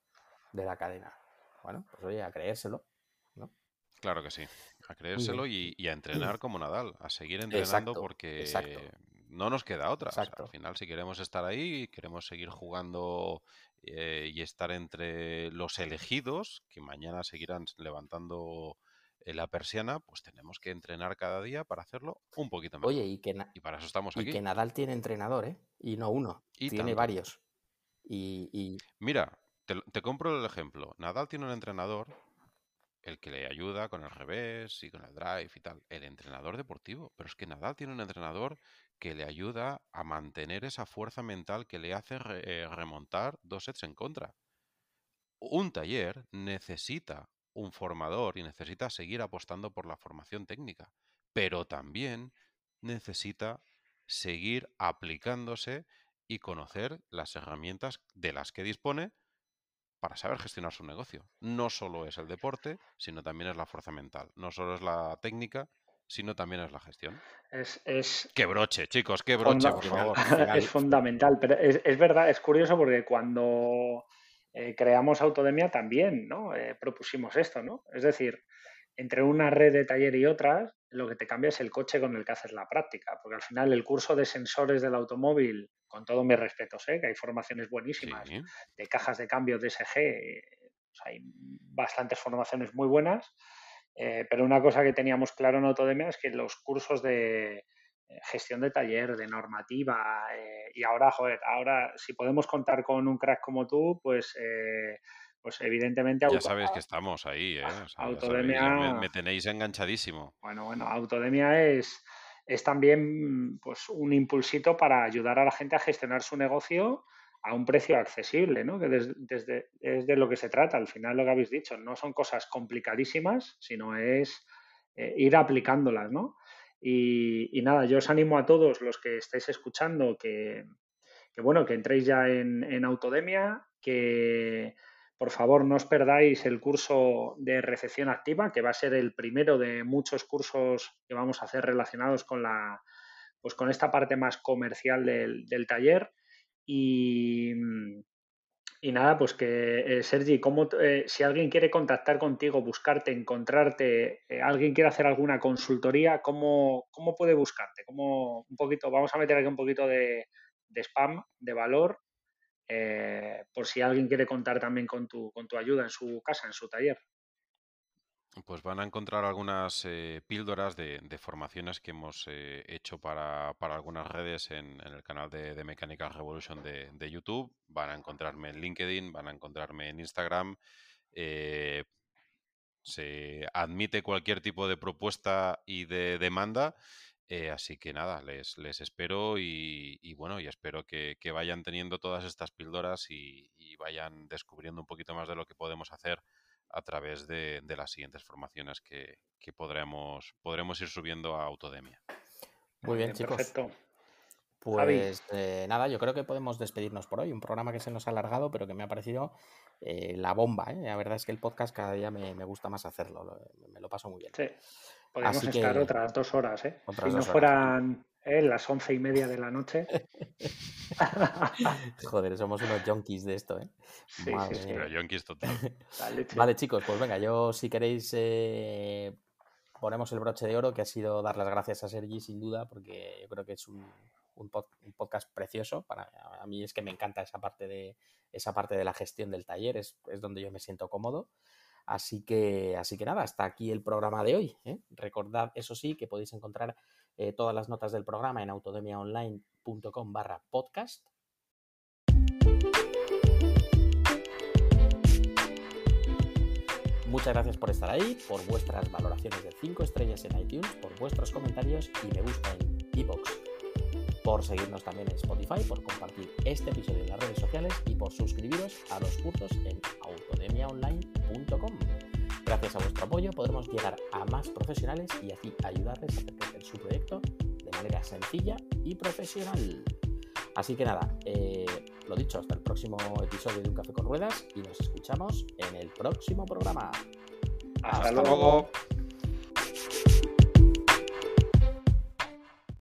de la cadena. Bueno, pues oye, a creérselo, ¿no? Claro que sí, a creérselo y, a entrenar como Nadal, a seguir entrenando porque no nos queda otra. al final, si queremos estar ahí, queremos seguir jugando eh, y estar entre los elegidos, que mañana seguirán levantando la persiana, pues tenemos que entrenar cada día para hacerlo un poquito mejor. Oye, y que, y para eso estamos aquí. Y que Nadal tiene entrenador, ¿eh? Y no uno, tiene varios. Y, Mira, te, compro el ejemplo. Nadal tiene un entrenador, el que le ayuda con el revés y con el drive y tal, el entrenador deportivo. Pero es que Nadal tiene un entrenador que le ayuda a mantener esa fuerza mental que le hace eh, remontar dos sets en contra. Un taller necesita un formador y necesita seguir apostando por la formación técnica, pero también necesita seguir aplicándose y conocer las herramientas de las que dispone para saber gestionar su negocio. No solo es el deporte, sino también es la fuerza mental. No solo es la técnica, sino también es la gestión. Es, es qué broche, chicos, qué broche, por favor. [laughs] es fundamental, pero es, es, verdad, es curioso porque cuando eh, creamos Autodemia también, ¿no? Eh, propusimos esto, ¿no? Es decir, entre una red de taller y otras, lo que te cambia es el coche con el que haces la práctica, porque al final el curso de sensores del automóvil, con todos mis respetos, ¿eh? que hay formaciones buenísimas de cajas de cambio DSG, hay bastantes formaciones muy buenas, pero una cosa que teníamos claro en Autodemia es que los cursos de, eh, gestión de taller, de normativa, eh, y ahora, joder, ahora si podemos contar con un crack como tú, pues, eh, pues evidentemente... Ya sabéis que estamos ahí, ¿eh? Autodemia... me, tenéis enganchadísimo. Bueno, bueno, Autodemia es, es también pues, un impulsito para ayudar a la gente a gestionar su negocio a un precio accesible, ¿no? Que desde, es de lo que se trata, al final lo que habéis dicho, no son cosas complicadísimas, sino es ir aplicándolas, ¿no? Y, nada, yo os animo a todos los que estáis escuchando que, bueno, que entréis ya en, Autodemia, que por favor no os perdáis el curso de recepción activa, que va a ser el primero de muchos cursos que vamos a hacer relacionados con la pues con esta parte más comercial del, del taller. Y, y nada, pues que, eh, Sergi, ¿cómo, eh, si alguien quiere contactar contigo, buscarte, encontrarte, eh, alguien quiere hacer alguna consultoría, ¿cómo, cómo puede buscarte? ¿Cómo, un poquito, vamos a meter aquí un poquito de, spam, de valor, por si alguien quiere contar también con tu, con tu ayuda en su casa, en su taller. Pues van a encontrar algunas eh, píldoras de, formaciones que hemos eh, hecho para, algunas redes en, el canal de, Mechanical Revolution de, YouTube. Van a encontrarme en LinkedIn, van a encontrarme en Instagram. Eh, se admite cualquier tipo de propuesta y de demanda. Eh, así que nada, les, les espero y, bueno, y espero que, vayan teniendo todas estas píldoras y, vayan descubriendo un poquito más de lo que podemos hacer a través de, las siguientes formaciones que, podremos, podremos ir subiendo a Autodemia. Muy bien, chicos. Perfecto. Pues eh, nada, yo creo que podemos despedirnos por hoy. Un programa que se nos ha alargado, pero que me ha parecido eh, la bomba. ¿eh? La verdad es que el podcast cada día me, gusta más hacerlo. me lo paso muy bien. Sí. Podríamos estar otras dos horas, ¿eh? si no fueran las once y media de la noche. [laughs] Joder, somos unos junkies de esto, ¿eh? Sí, sí, sí. Pero junkies total. vale, chicos, pues venga, yo si queréis ponemos el broche de oro, que ha sido dar las gracias a Sergi, sin duda, porque yo creo que es un, un, podcast precioso. Para, a mí es que me encanta esa parte de, esa parte de la gestión del taller, es, donde yo me siento cómodo. Así que, así que nada, hasta aquí el programa de hoy. ¿eh? Recordad, eso sí, que podéis encontrar eh, todas las notas del programa en autodemiaonline.com barra podcast. Muchas gracias por estar ahí, por vuestras valoraciones de 5 estrellas en iTunes, por vuestros comentarios y me gusta en iBox por seguirnos también en Spotify, por compartir este episodio en las redes sociales y por suscribiros a los cursos en autodemiaonline.com. Gracias a vuestro apoyo podremos llegar a más profesionales y así ayudarles a crecer su proyecto de manera sencilla y profesional. Así que nada, eh, lo dicho, hasta el próximo episodio de Un Café con Ruedas y nos escuchamos en el próximo programa. Hasta, luego.